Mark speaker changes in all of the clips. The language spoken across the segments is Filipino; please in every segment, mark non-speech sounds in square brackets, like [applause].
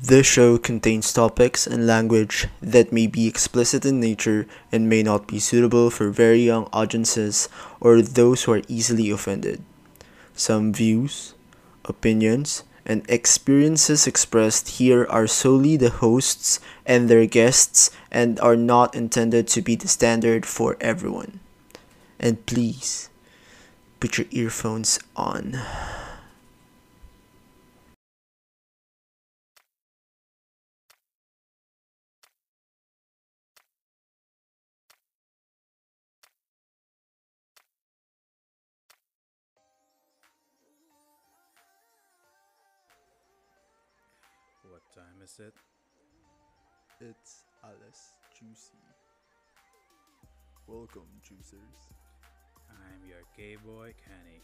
Speaker 1: This show contains topics and language that may be explicit in nature and may not be suitable for very young audiences or those who are easily offended. Some views, opinions, and experiences expressed here are solely the hosts and their guests and are not intended to be the standard for everyone. And please, put your earphones on.
Speaker 2: It?
Speaker 1: It's Alice Juicy. Welcome, juicers.
Speaker 2: I'm your gay boy Kenny.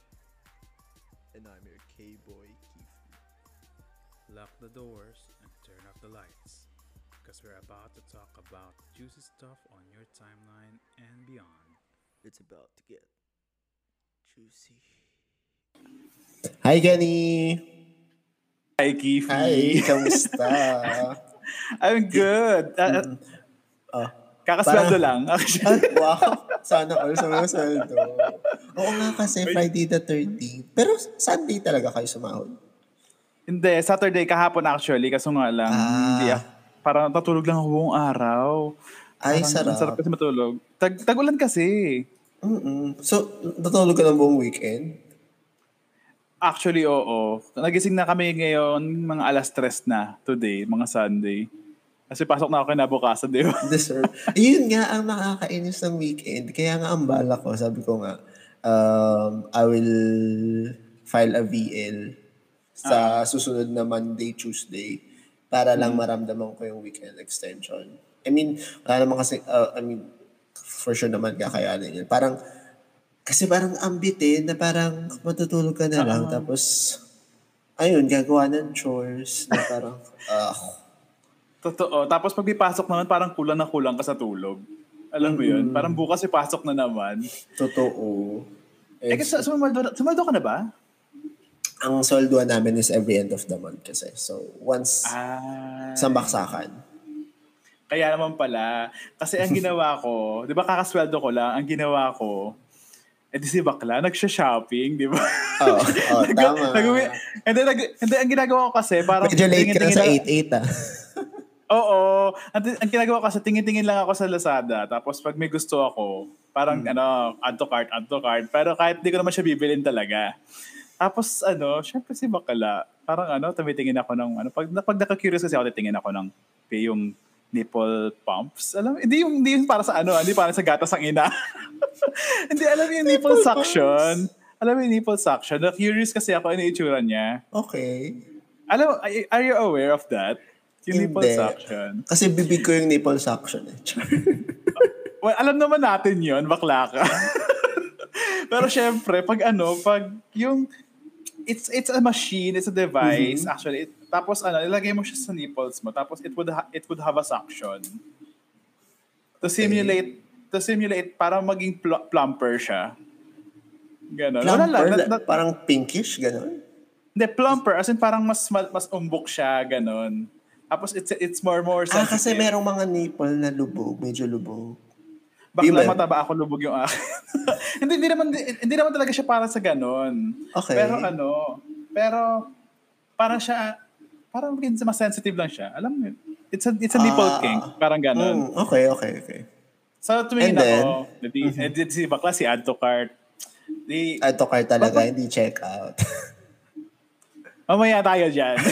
Speaker 1: And I'm your K boy Keith.
Speaker 2: Lock the doors and turn off the lights. Because we're about to talk about juicy stuff on your timeline and beyond.
Speaker 1: It's about to get juicy.
Speaker 3: Hi, Kenny!
Speaker 4: Hi, Kifi.
Speaker 3: Hi, kamusta? [laughs]
Speaker 4: I'm good. Uh,
Speaker 3: Mm. Ah,
Speaker 4: kakasweldo lang. [laughs]
Speaker 3: ah, wow, sana all sa mga sweldo. Oo nga kasi Friday the 13th. Pero Sunday talaga kayo sumahod.
Speaker 4: Hindi, Saturday kahapon actually. Kaso nga lang,
Speaker 3: Ah.
Speaker 4: hindi. Parang natulog lang ako buong araw.
Speaker 3: Ay,
Speaker 4: Parang
Speaker 3: sarap.
Speaker 4: Sarap kasi matulog. Tag tagulan kasi.
Speaker 3: Mm-mm. So, natulog ka ng buong weekend?
Speaker 4: Actually, oo. Nagising na kami ngayon mga alas tres na today, mga Sunday. Kasi pasok na ako kinabukasan, di ba? [laughs]
Speaker 3: Deserve. Yun nga ang nakakainis ng weekend. Kaya nga ang bala ko, sabi ko nga, um, I will file a VL sa susunod na Monday, Tuesday para lang maramdaman ko yung weekend extension. I mean, wala naman kasi, uh, I mean, for sure naman kakayanin yun. Parang, kasi parang ambit eh, na parang matutulog ka na lang, tapos, ayun, gagawa ng chores, na parang, [laughs] ah,
Speaker 4: Totoo. Tapos pag ipasok naman, parang kulang na kulang ka sa tulog. Alam mo yun? Parang bukas ipasok na naman.
Speaker 3: totoo.
Speaker 4: Eh, kasi sumaldo, sumaldo ka na ba?
Speaker 3: ang solduan namin is every end of the month kasi. So, once
Speaker 4: Ah.
Speaker 3: sa baksakan.
Speaker 4: Kaya naman pala. Kasi ang ginawa ko, [laughs] di ba kakasweldo ko lang, ang ginawa ko, eh di si bakla, nagsha-shopping, di ba?
Speaker 3: Oo, [laughs] oh, tama.
Speaker 4: Nag- hindi, nag, hindi, ang ginagawa ko kasi, parang...
Speaker 3: Medyo late ka sa
Speaker 4: lang-
Speaker 3: 8-8 ah. [laughs]
Speaker 4: Oo. Ang, ang ginagawa ko kasi, tingin-tingin lang ako sa Lazada. Tapos pag may gusto ako, parang
Speaker 3: Hmm.
Speaker 4: ano, add to cart, add to cart. Pero kahit di ko naman siya bibilin talaga. Tapos ano, syempre si Bakala, parang ano, tumitingin ako ng, ano, pag, pag naka-curious kasi ako, titingin ako ng yung nipple pumps. Alam, hindi yung, hindi yung para sa ano, hindi para sa gatas ang ina. [laughs] hindi, alam yung nipple, suction. Alam mo yung nipple suction. Na-curious kasi ako, ano yung itsura niya.
Speaker 3: Okay.
Speaker 4: Alam, are you aware of that? Yung nipple
Speaker 3: Hindi.
Speaker 4: suction.
Speaker 3: Kasi bibig ko yung nipple suction eh. [laughs]
Speaker 4: Well, alam naman natin yon bakla ka. [laughs] Pero syempre, pag ano, pag yung, it's it's a machine, it's a device, actually. It, tapos ano, ilagay mo siya sa nipples mo, tapos it would ha- it would have a suction. To simulate, to simulate, para maging pl- plumper siya. Ganon. Wala lang.
Speaker 3: Plumper,
Speaker 4: na- na-
Speaker 3: parang pinkish, gano'n.
Speaker 4: Hindi, plumper, as in parang mas ma- mas umbok siya, ganon. Tapos it's it's more more
Speaker 3: Ah,
Speaker 4: sensitive.
Speaker 3: kasi merong mga nipple na lubog, medyo lubog.
Speaker 4: Bakla
Speaker 3: Female.
Speaker 4: mataba ako lubog yung akin. [laughs] hindi, hindi naman hindi naman talaga siya para sa ganon.
Speaker 3: Okay.
Speaker 4: Pero ano, pero parang siya parang mas sensitive lang siya. Alam mo? It's a it's a nipple
Speaker 3: Ah.
Speaker 4: kink, parang ganon.
Speaker 3: Mm, okay, okay, okay.
Speaker 4: So tumingin
Speaker 3: And then?
Speaker 4: ako, di, mm si bakla si add to cart. Di,
Speaker 3: Ito card talaga,
Speaker 4: Pag-
Speaker 3: hindi check out. [laughs]
Speaker 4: mamaya tayo dyan. [laughs]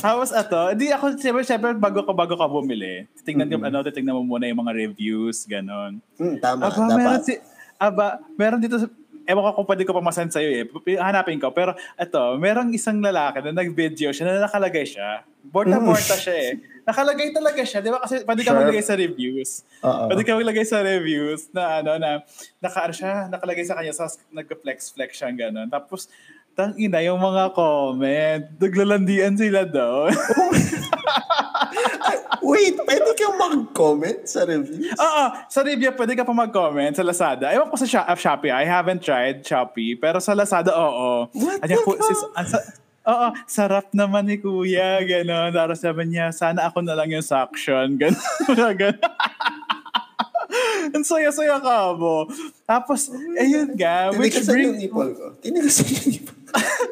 Speaker 4: Tapos ato, hindi ako, siyempre, siyempre, bago ka, bago ka bumili, titingnan, mm ano, titingnan mo muna yung mga reviews, ganon.
Speaker 3: Hmm, tama,
Speaker 4: Aba, meron
Speaker 3: dapat.
Speaker 4: si, aba, meron dito ewan ko kung pwede ko pa masend sa'yo eh. Hanapin ko. Pero ito, merong isang lalaki na nag-video siya na nakalagay siya. Borta-borta siya eh. Nakalagay talaga siya. Di ba? Kasi pwede ka
Speaker 3: Sure.
Speaker 4: maglagay sa reviews.
Speaker 3: Oo.
Speaker 4: Pwede ka maglagay sa reviews na ano na naka, ano siya, nakalagay sa kanya sa nagka-flex-flex siya gano'n. Tapos, tang ina yung mga comment. Naglalandian sila daw. [laughs]
Speaker 3: Wait, pwede kang mag-comment sa reviews?
Speaker 4: Oo, sa review pwede ka pa mag-comment sa Lazada. Ewan ko sa Sha- uh, Shopee, I haven't tried Shopee, pero sa Lazada, oo.
Speaker 3: What
Speaker 4: Ano,
Speaker 3: the
Speaker 4: sis- ang, sa- Oo, sarap naman ni kuya, gano'n. Tapos sabi niya, sana ako na lang yung suction, [laughs] gano'n. gano'n. Ang saya-saya ka mo. Tapos, ayun nga,
Speaker 3: Tinigasan yung
Speaker 4: brings...
Speaker 3: nipple ko. Tinigasan yung nipple ko.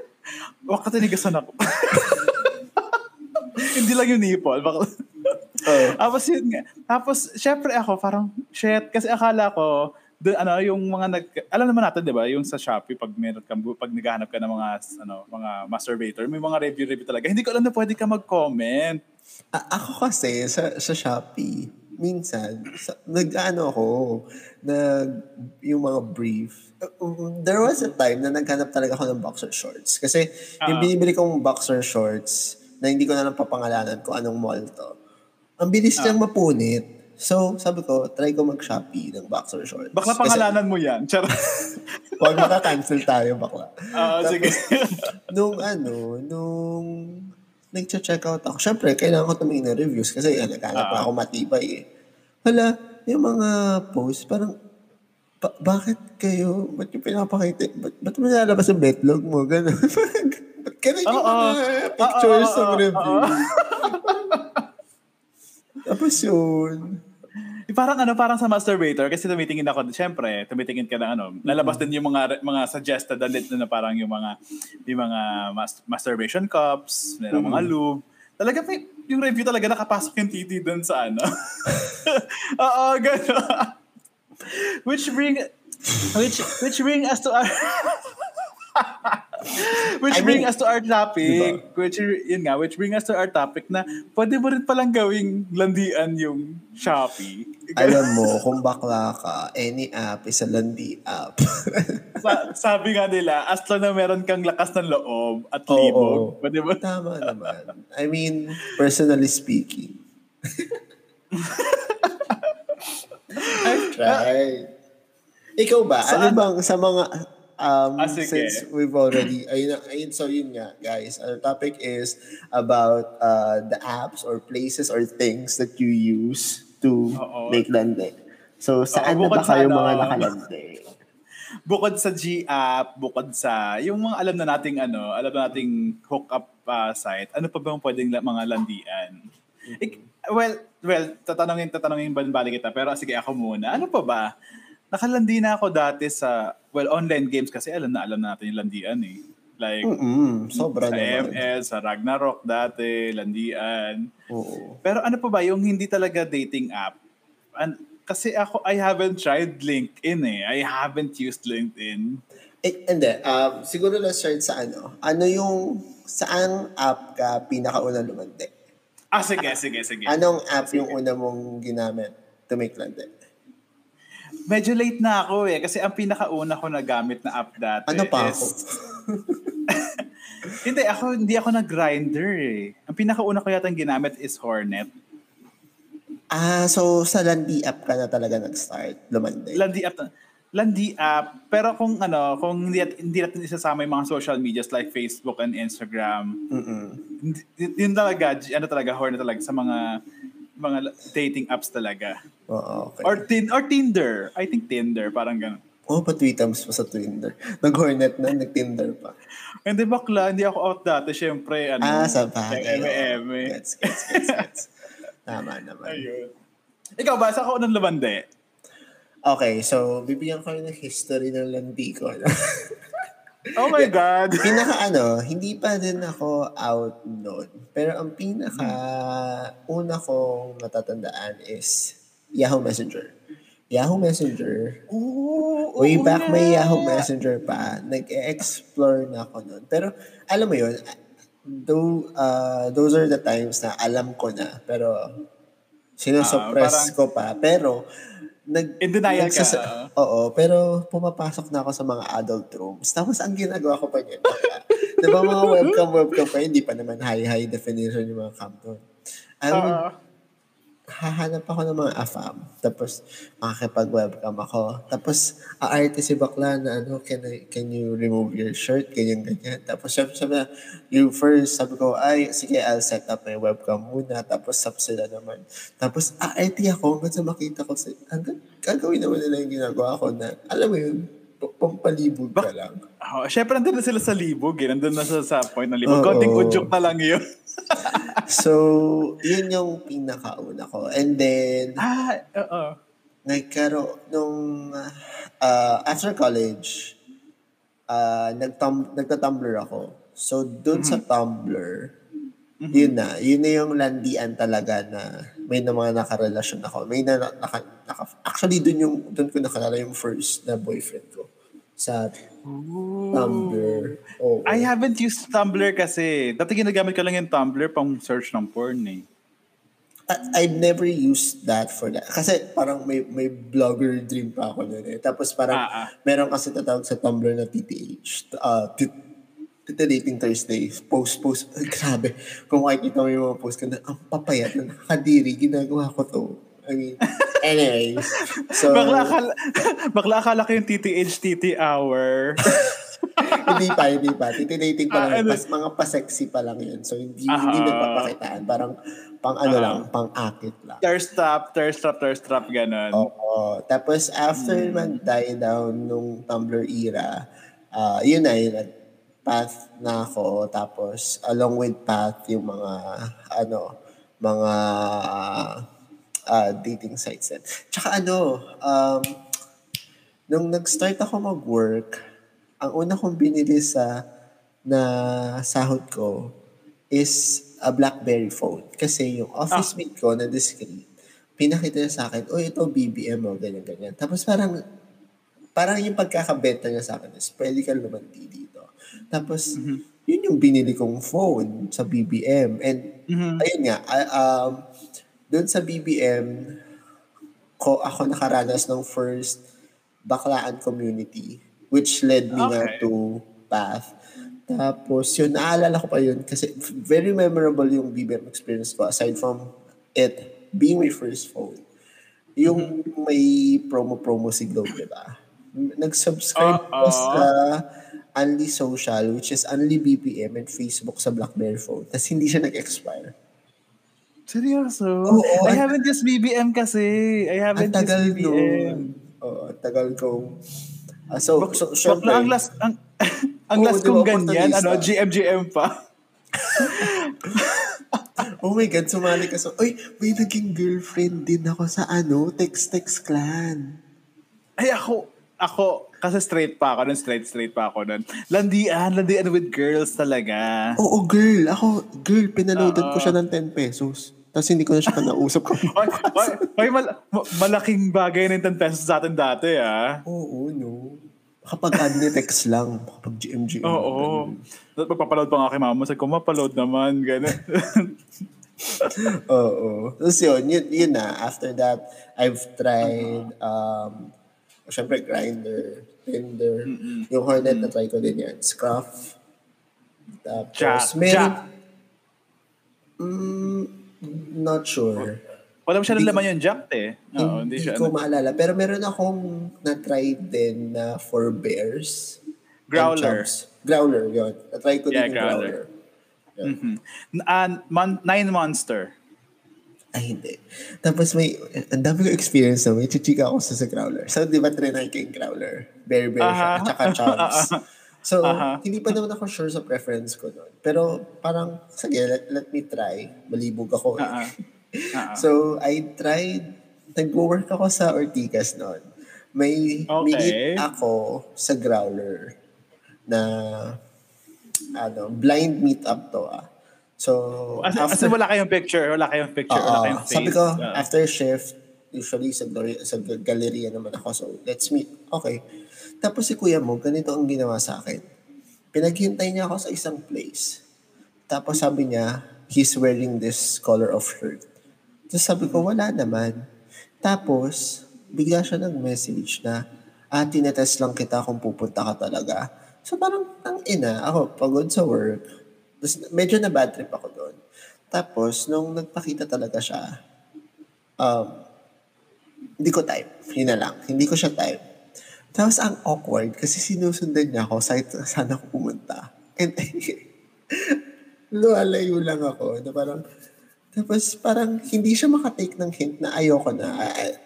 Speaker 3: [laughs]
Speaker 4: Baka tinigasan ako. [laughs] Hindi lang yung nipple. Baka...
Speaker 3: Oo.
Speaker 4: Tapos yun nga. Tapos, syempre ako, parang, shit, kasi akala ko, dun, ano, yung mga nag... Alam naman natin, di ba, yung sa Shopee, pag meron ka, pag naghahanap ka ng mga, ano, mga masturbator, may mga review-review talaga. Hindi ko alam na pwede ka mag-comment.
Speaker 3: A- ako kasi, sa, sa Shopee, minsan, sa, nag-ano ako, nag, yung mga brief. Uh, There was a time na naghanap talaga ako ng boxer shorts. Kasi yung
Speaker 4: Ah.
Speaker 3: binibili kong boxer shorts, na hindi ko na lang papangalanan kung anong mall to, ang bilis
Speaker 4: Ah.
Speaker 3: niyang mapunit. So, sabi ko, try ko mag-Shopee ng boxer shorts.
Speaker 4: Bakla
Speaker 3: Kasi-
Speaker 4: pangalanan mo yan. Char. [laughs]
Speaker 3: Huwag maka-cancel tayo, bakla.
Speaker 4: Ah, sige. [laughs]
Speaker 3: nung ano, nung nag-check out ako, syempre, kailangan ko tumingin ng reviews kasi uh, naghanap
Speaker 4: Ah.
Speaker 3: na ako matibay eh. Hala, yung mga posts, parang, ba- bakit kayo, ba't yung pinapakita, ba't, ba't mo nilalabas yung betlog mo, [laughs] gano'n. ba't ganun yung
Speaker 4: Oo.
Speaker 3: mga pictures ng
Speaker 4: oo,
Speaker 3: review?
Speaker 4: oo.
Speaker 3: Tapos yun,
Speaker 4: parang ano, parang sa masturbator, kasi tumitingin ako, syempre, tumitingin ka na ano, lalabas din yung mga mga suggested na lit na parang yung mga yung mga mas- masturbation cups, meron mga lube. Talaga may, yung review talaga nakapasok yung titi doon sa ano. [laughs] Oo, gano'n. which bring which which bring us to our [laughs] which
Speaker 3: I
Speaker 4: bring
Speaker 3: mean,
Speaker 4: us to our topic
Speaker 3: diba?
Speaker 4: which yun nga which bring us to our topic na pwede mo rin palang gawing landian yung Shopee
Speaker 3: alam mo, kung bakla ka, any app is a landi app. [laughs]
Speaker 4: Sa- sabi nga nila as long na meron kang lakas ng loob at
Speaker 3: Oo.
Speaker 4: libog pwede mo
Speaker 3: Tama naman. I mean, personally speaking. [laughs] I've tried. Ikaw ba? Ano
Speaker 4: Saan?
Speaker 3: bang sa mga um
Speaker 4: Ah, sige.
Speaker 3: since we've already ayun, na- ayun so yun nga guys our topic is about uh the apps or places or things that you use to
Speaker 4: Oo.
Speaker 3: make lande. So saan na
Speaker 4: bukod
Speaker 3: ba kayo
Speaker 4: ano,
Speaker 3: mga nakalande? [laughs]
Speaker 4: bukod sa G-app, bukod sa yung mga alam na nating ano, alam na nating hook up uh, site, ano pa bang pwedeng la- mga landian? Ik- well, well, tatanungin tatanungin ba bali kita, pero sige ako muna. Ano pa ba? Nakalandi na ako dati sa well, online games kasi alam na alam na natin yung landian eh. Like
Speaker 3: Mm, sobra
Speaker 4: sa
Speaker 3: naman.
Speaker 4: ML, sa Ragnarok dati, landian.
Speaker 3: Oo.
Speaker 4: Pero ano pa ba yung hindi talaga dating app? An- kasi ako, I haven't tried LinkedIn eh. I haven't used LinkedIn.
Speaker 3: Eh, hindi. Um, siguro let's start sa ano. Ano yung, saan app ka pinakauna lumande?
Speaker 4: Ah, sige, sige, sige.
Speaker 3: Anong app yung una mong ginamit to make lande?
Speaker 4: Medyo late na ako eh. Kasi ang pinakauna ko na gamit na app dati
Speaker 3: Ano pa
Speaker 4: is...
Speaker 3: ako? [laughs]
Speaker 4: hindi, ako, hindi ako nag-grinder eh. Ang pinakauna ko yata ginamit is Hornet.
Speaker 3: Ah, so sa Landi app ka na talaga nag-start lumande?
Speaker 4: Landi app. na- Landi app. Pero kung ano, kung hindi, hindi natin isasama yung mga social medias like Facebook and Instagram,
Speaker 3: Mm-mm.
Speaker 4: yun talaga, ano talaga, Hornet talaga sa mga mga dating apps talaga.
Speaker 3: Oo, okay.
Speaker 4: Or, tin or Tinder. I think Tinder, parang gano'n.
Speaker 3: oh, pa tweetams pa sa Tinder. Nag-Hornet na, nag-Tinder pa.
Speaker 4: Hindi bakla, hindi ako out dati. Siyempre, ano,
Speaker 3: Ah, sa bagay.
Speaker 4: like, M&M
Speaker 3: oo.
Speaker 4: eh.
Speaker 3: Gets, gets, gets, gets. [laughs] Tama naman.
Speaker 4: Ayun. Ikaw ba, sa ako nang lumande?
Speaker 3: Okay, so bibigyan ko ng history ng landi ko. [laughs]
Speaker 4: Oh my God! [laughs]
Speaker 3: pinaka ano, hindi pa din ako out noon. Pero ang pinaka una kong natatandaan is Yahoo Messenger. Yahoo Messenger.
Speaker 4: Oo,
Speaker 3: Way
Speaker 4: oo
Speaker 3: back
Speaker 4: nga.
Speaker 3: may Yahoo Messenger pa. Nag-explore na ako noon. Pero alam mo yun, though, uh, those are the times na alam ko na. Pero sinusuppress
Speaker 4: Ah, parang-
Speaker 3: ko pa. Pero nag
Speaker 4: In denial ka, ah.
Speaker 3: Oo, pero pumapasok na ako sa mga adult rooms. Tapos ang ginagawa ko pa niyan, [laughs] di ba mga webcam, webcam pa, hindi pa naman high-high definition yung mga cam doon. I would,
Speaker 4: Oo.
Speaker 3: Hahanap ako ng mga AFAM. Tapos, makakipag-webcam ako. Tapos, aarte si bakla na, ano, can, I, can you remove your shirt? Ganyan, ganyan. Tapos, sabi na, you first, sabi ko, ay, sige, I'll set up my webcam muna. Tapos, sub sila naman. Tapos, aarte ako hanggang sa makita ko, si, hanggang gagawin naman nila yung ginagawa ko na, alam mo yun, pampalibog ka lang.
Speaker 4: Oh, Siyempre, nandun na sila sa libog eh. Nandun na sa, sa point ng libog.
Speaker 3: Oo.
Speaker 4: Konting udyok na lang yun.
Speaker 3: So, yun yung pinakauna ko. And then,
Speaker 4: ah, oo.
Speaker 3: nagkaroon nung uh, after college, uh, nagtum- nagta-Tumblr ako. So, dun sa Tumblr, yun na. Yun na yung landian talaga na may na mga nakarelasyon ako. May na, naka, naka, actually, dun, yung, dun ko nakalala yung first na boyfriend ko sa Tumblr. Oo.
Speaker 4: I haven't used Tumblr kasi. Dati ginagamit ko lang yung Tumblr pang search ng porn eh.
Speaker 3: I- I've never used that for that. Kasi parang may may blogger dream pa ako noon eh. Tapos parang
Speaker 4: Ah, ah.
Speaker 3: meron kasi tatawag sa Tumblr na TTH. Uh, tit- Titillating Thursday. Post, post. Ay, grabe. Kung makikita mo yung mga post ko na, ang papayat na nakadiri, ginagawa ko to. I mean, anyways. [laughs] So,
Speaker 4: Bakla akala, [laughs] bakla akala ko yung TTH TT hour. [laughs]
Speaker 3: hindi pa, hindi pa. Titillating pa
Speaker 4: Ah,
Speaker 3: lang.
Speaker 4: ano?
Speaker 3: Pas, mga pa-sexy pa lang yun. So, hindi,
Speaker 4: Ah.
Speaker 3: hindi nagpapakitaan. Parang pang ano lang, pang akit lang.
Speaker 4: thirst trap, thirst trap, thirst trap, ganun.
Speaker 3: Oo. Tapos after
Speaker 4: Hmm.
Speaker 3: mag-die down nung Tumblr era, uh, yun na yun. Path na ako. Tapos along with Path, yung mga ano, mga uh, dating sites. din. Tsaka ano, um, nung nag-start ako mag-work, ang una kong binili sa na sahod ko is a BlackBerry phone. Kasi yung office mate ko na discreet, pinakita niya sa akin, oh, ito BBM mo, ganyan, ganyan. Tapos parang, parang yung pagkakabenta niya sa akin is, pwede ka lumanti dito. Tapos, yun yung binili kong phone sa BBM. And, ayun nga, I- um, doon sa BBM, ko, ako nakaranas ng first baklaan community, which led me nga
Speaker 4: Okay.
Speaker 3: to Path. Tapos, yun, naalala ko pa yun kasi very memorable yung BBM experience ko aside from it being my first phone. Yung may promo-promo si Globe, di ba? Nag-subscribe ko
Speaker 4: Uh-oh.
Speaker 3: sa Unli Social, which is Unli BPM and Facebook sa BlackBerry phone. Tapos hindi siya nag-expire.
Speaker 4: Seryoso?
Speaker 3: Oo,
Speaker 4: I
Speaker 3: ang-
Speaker 4: haven't used BBM kasi. I haven't used BBM.
Speaker 3: Oo, ang tagal kong... Ah, so,
Speaker 4: Bak-
Speaker 3: so,
Speaker 4: bakla
Speaker 3: syempre,
Speaker 4: ang last, ang, [laughs] ang
Speaker 3: Oo,
Speaker 4: last kong ganyan, ano, GMGM pa. [laughs]
Speaker 3: oh my God, sumali ka sa... Uy, may naging girlfriend din ako sa ano, Text Text Clan.
Speaker 4: Ay, ako, ako, kasi straight pa ako nun, straight, straight pa ako nun. Landian, landian with girls talaga.
Speaker 3: Oo, girl. Ako, girl, pinaloaded ko siya ng 10 pesos. Tapos hindi ko na siya kanausap ko. [laughs]
Speaker 4: Ay, ay, ay mal- ma- malaking bagay na yung 10 pesos sa atin dati, ah.
Speaker 3: Oo, no. Kapag text lang, kapag GMGM.
Speaker 4: Oo. Tapos magpapaload pa nga kay mama. Sabi ko, mapaload naman. Ganun. [laughs]
Speaker 3: Oo. Tapos yun, yun, yun na. After that, I've tried, um, syempre, Grindr, Tinder. Yung Hornet na try ko din yan. Scruff. Tapos,
Speaker 4: Jack.
Speaker 3: meron,
Speaker 4: Jack.
Speaker 3: Mm, not sure.
Speaker 4: Wala mo siya ng laman yung jack, eh. Oo,
Speaker 3: hindi
Speaker 4: hindi siya.
Speaker 3: ko
Speaker 4: ano.
Speaker 3: maalala. Pero meron akong na-try din na for bears. and
Speaker 4: Growler.
Speaker 3: Growler, yun. Na-try ko
Speaker 4: Yeah,
Speaker 3: din yung
Speaker 4: growler.
Speaker 3: growler. Yun.
Speaker 4: Mhm. N- mon- nine Monster.
Speaker 3: Ay, hindi. Tapos may, ang dami ko experience na may chichika ako sa, sa growler. So, di ba trinay ko yung growler? Bear bear siya,
Speaker 4: Aha.
Speaker 3: at saka chubs. [laughs] So,
Speaker 4: Aha.
Speaker 3: hindi pa naman ako sure sa preference ko nun. Pero parang, sige, let, let me try. Malibog ako. eh.
Speaker 4: Ah, ah.
Speaker 3: So, I tried, nag-work ako sa Ortigas noon. May
Speaker 4: Okay.
Speaker 3: minute ako sa Growler na ano, blind meetup to ah. So,
Speaker 4: As, as in, wala kayong picture, wala kayong picture,
Speaker 3: Oo.
Speaker 4: wala kayong face.
Speaker 3: Sabi ko,
Speaker 4: Ah.
Speaker 3: after shift, usually sa, sa galeria naman ako. So, let's meet. Okay. Tapos si kuya mo, ganito ang ginawa sa akin. Pinaghintay niya ako sa isang place. Tapos sabi niya, he's wearing this color of shirt. Tapos sabi ko, wala naman. Tapos, bigla siya nag-message na, ah, tinetest lang kita kung pupunta ka talaga. So parang, ang ina, ako, pagod sa work. Tapos, medyo na bad trip ako doon. Tapos, nung nagpakita talaga siya, um, hindi ko type. Yun na lang. Hindi ko siya type. Tapos, ang awkward kasi sinusundan niya ako saan, saan ako pumunta. And, [laughs] luwalayo lang ako na parang, tapos parang hindi siya makatake ng hint na ayoko na. Ay- ay-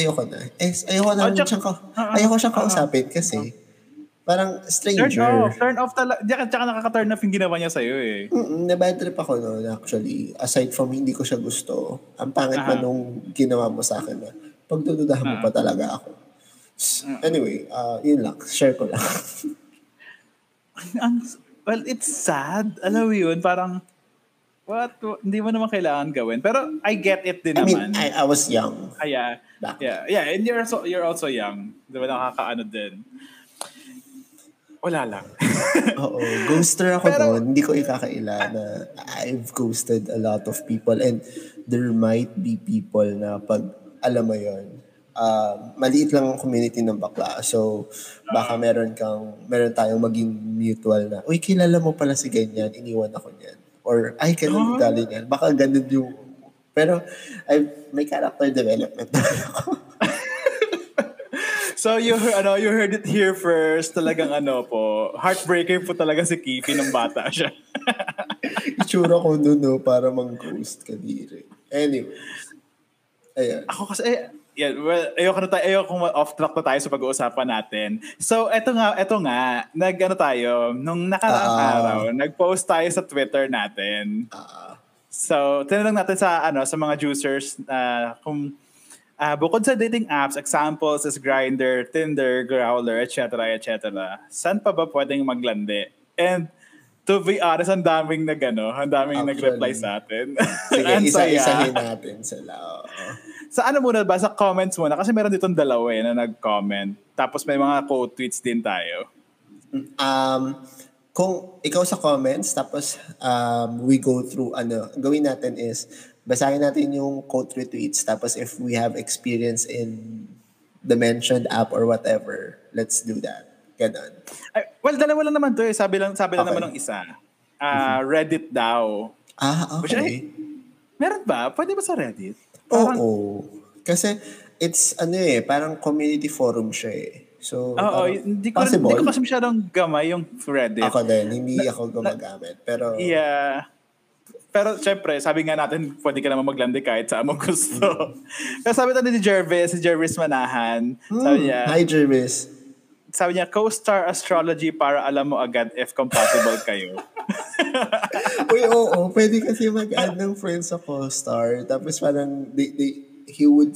Speaker 3: ayoko na. Eh, ayoko na
Speaker 4: Ah, tsaka-
Speaker 3: siyang,
Speaker 4: ah,
Speaker 3: ayoko siyang kausapin kasi Parang
Speaker 4: Turn
Speaker 3: stranger.
Speaker 4: off. Turn off talaga. Tsaka, tsaka nakaka-turn off yung ginawa niya sa'yo eh.
Speaker 3: Mm, na-bad trip ako noon actually. Aside from hindi ko siya gusto, ang pangit
Speaker 4: Aha.
Speaker 3: man nung ginawa mo sa akin na pagdududahan mo pa talaga ako. S- Anyway, uh, yun lang. Share ko lang. [laughs]
Speaker 4: Ang, well, it's sad. Alam mo yun, parang, what? Hindi mo naman kailangan gawin. Pero I get it din
Speaker 3: I
Speaker 4: naman.
Speaker 3: mean, I, I was young.
Speaker 4: Kaya,
Speaker 3: Back
Speaker 4: yeah, yeah, and you're also, you're also young. Di ba nakakaano din? Wala lang. [laughs]
Speaker 3: Oo. Ghoster ako
Speaker 4: Pero-
Speaker 3: noon. Hindi ko ikakaila na I've ghosted a lot of people and there might be people na pag alam mo yon uh, maliit lang ang community ng bakla. So, baka meron kang, meron tayong maging mutual na, uy, kilala mo pala si ganyan, iniwan ako niyan. Or, ay, kailan ugali niyan. Baka ganun yung, pero, ay, may character development ako. [laughs]
Speaker 4: So you heard, ano, you heard it here first. Talagang ano po, heartbreaker po talaga si Kifi nung bata siya. [laughs]
Speaker 3: Itsura ko noon, no, para mang-ghost kadiri. Anyway. Ayan.
Speaker 4: Ako kasi, eh, yeah, well, ayoko na tayo, ayoko off track na tayo sa pag-uusapan natin. So, eto nga, eto nga, nag ano tayo, nung nakaraang
Speaker 3: Ah.
Speaker 4: araw, nag-post tayo sa Twitter natin.
Speaker 3: Ah,
Speaker 4: So, tinanong natin sa ano sa mga juicers uh, kung ah, bukod sa dating apps, examples is Grindr, Tinder, Growler, etc., etc. Saan pa ba pwedeng maglandi? And to be honest, ang daming nag ano, ang daming
Speaker 3: Actually.
Speaker 4: nag-reply sa atin.
Speaker 3: sige, [laughs] isa-isahin natin sila. Oo.
Speaker 4: Sa ano muna ba? Sa comments muna. Kasi meron ditong dalawa eh, na nag-comment. Tapos may mga quote tweets din tayo.
Speaker 3: Um, kung ikaw sa comments, tapos um, we go through, ano, gawin natin is, basahin natin yung quote retweets, tapos if we have experience in the mentioned app or whatever, let's do that. Ganon.
Speaker 4: Ay, well, dalawa lang naman to eh. Sabi lang, sabi lang
Speaker 3: Okay.
Speaker 4: naman ng isa. Ah, Reddit daw.
Speaker 3: Ah,
Speaker 4: Which
Speaker 3: okay.
Speaker 4: Meron ba? Pwede ba sa Reddit?
Speaker 3: Oo. Kasi, it's, ano eh, parang community forum siya eh. So,
Speaker 4: Oo,
Speaker 3: parang
Speaker 4: hindi ko,
Speaker 3: possible.
Speaker 4: hindi ko kasi masyadong gamay yung Reddit.
Speaker 3: Ako din, hindi ako gumagamit. Pero,
Speaker 4: Yeah. Pero syempre, sabi nga natin, pwede ka naman maglandi kahit saan mo gusto. Pero sabi ito ni Jervis, si Jervis Manahan, sabi niya,
Speaker 3: Hmm, hi Jervis.
Speaker 4: Sabi niya, co-star astrology para alam mo agad if compatible kayo. [laughs]
Speaker 3: Uy, oo, pwede kasi mag-add ng friends sa co-star. Tapos parang, they, they, he would,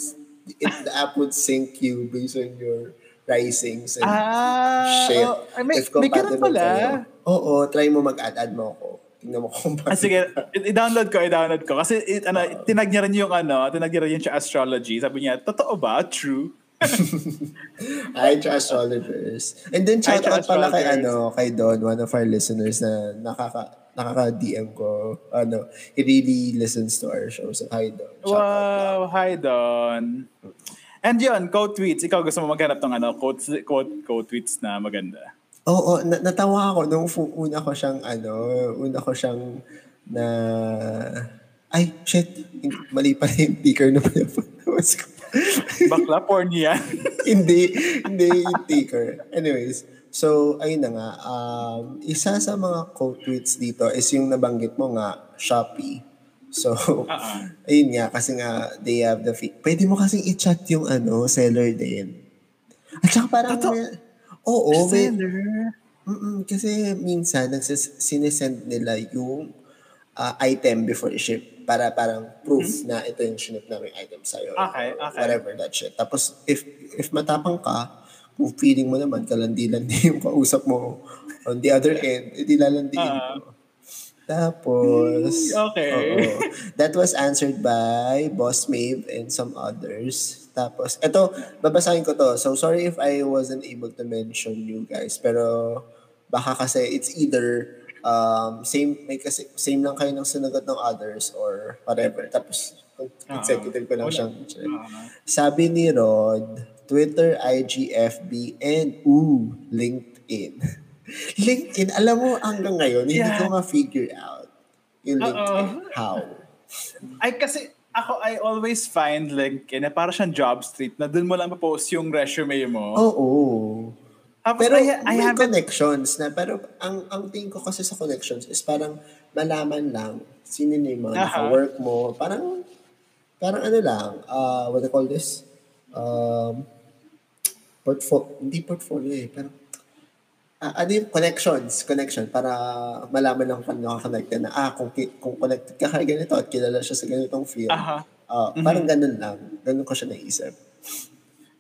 Speaker 3: it, the app would sync you based on your risings and
Speaker 4: ah,
Speaker 3: shit.
Speaker 4: oh, ay, may,
Speaker 3: if
Speaker 4: may
Speaker 3: compatible
Speaker 4: pala.
Speaker 3: kayo. Oo, try mo mag-add, add mo ako. Tingnan mo kung
Speaker 4: Ah, sige, i-download ko, i-download ko. Kasi it, ano, tinag niya rin yung ano, tinag niya rin yung siya astrology. Sabi niya, totoo ba? True?
Speaker 3: Hi, to astrologers. And then, shout out pala kay, ano, kay Don, one of our listeners na nakaka, nakaka-DM ko. Ano, he really listens to our show. So, hi, Don. Shout out.
Speaker 4: Wow, hi Don. And yun, quote tweets. Ikaw gusto mo maghanap ng ano, quote, quote, quote tweets na maganda.
Speaker 3: Oo, na- natawa ako nung una ko siyang ano, una ko siyang na ay, shit, mali pa yung ticker na ko.
Speaker 4: Bakla, porn yan. [laughs]
Speaker 3: hindi, hindi ticker. Anyways, so, ayun na nga, um, isa sa mga quote tweets dito is yung nabanggit mo nga, Shopee. So, ayun nga, kasi nga, they have the fee. Pwede mo kasing i-chat yung ano, seller din. At saka parang,
Speaker 4: Totoo?
Speaker 3: may- oo, may,
Speaker 4: Seller.
Speaker 3: Mm-mm, kasi minsan nagsis- sinesend nila yung ah, item before i-ship para parang proof na ito yung shinip namin item sa'yo.
Speaker 4: Okay, okay.
Speaker 3: Whatever that shit. Tapos if if matapang ka, kung feeling mo naman kalandi-landi yung kausap mo on the other end, edi lalandiin
Speaker 4: Ah.
Speaker 3: mo. Tapos,
Speaker 4: Okay.
Speaker 3: oo. that was answered by Boss Maeve and some others. Tapos, eto, babasahin ko to. So, sorry if I wasn't able to mention you guys. Pero, baka kasi it's either um, same, may kasi, same lang kayo ng sinagot ng others or whatever. Tapos, consecutive ko lang siyang check.
Speaker 4: Ah.
Speaker 3: Sabi ni Rod, Twitter, IG, FB, and ooh, LinkedIn. [laughs] LinkedIn, alam mo hanggang ngayon, hindi
Speaker 4: Yeah.
Speaker 3: ko ma-figure out yung LinkedIn.
Speaker 4: Oo.
Speaker 3: How?
Speaker 4: Ay, kasi ako, I always find LinkedIn na para siyang job street na dun mo lang post yung resume mo.
Speaker 3: Oo.
Speaker 4: Tapos,
Speaker 3: Pero
Speaker 4: I, I
Speaker 3: may
Speaker 4: haven't
Speaker 3: connections na, pero ang ang tingin ko kasi sa connections is parang malaman lang sino yung mga
Speaker 4: Aha.
Speaker 3: naka-work mo. Parang, parang ano lang, uh, what do you call this? Um, portfolio, hindi portfolio eh, pero ah, ano yung connections, connection, para malaman lang kung nakakonect ka na, ah, kung, kung connected ka kay ganito at kilala siya sa ganitong field.
Speaker 4: Aha.
Speaker 3: Ah, Parang ganun lang. Ganun ko siya naisip.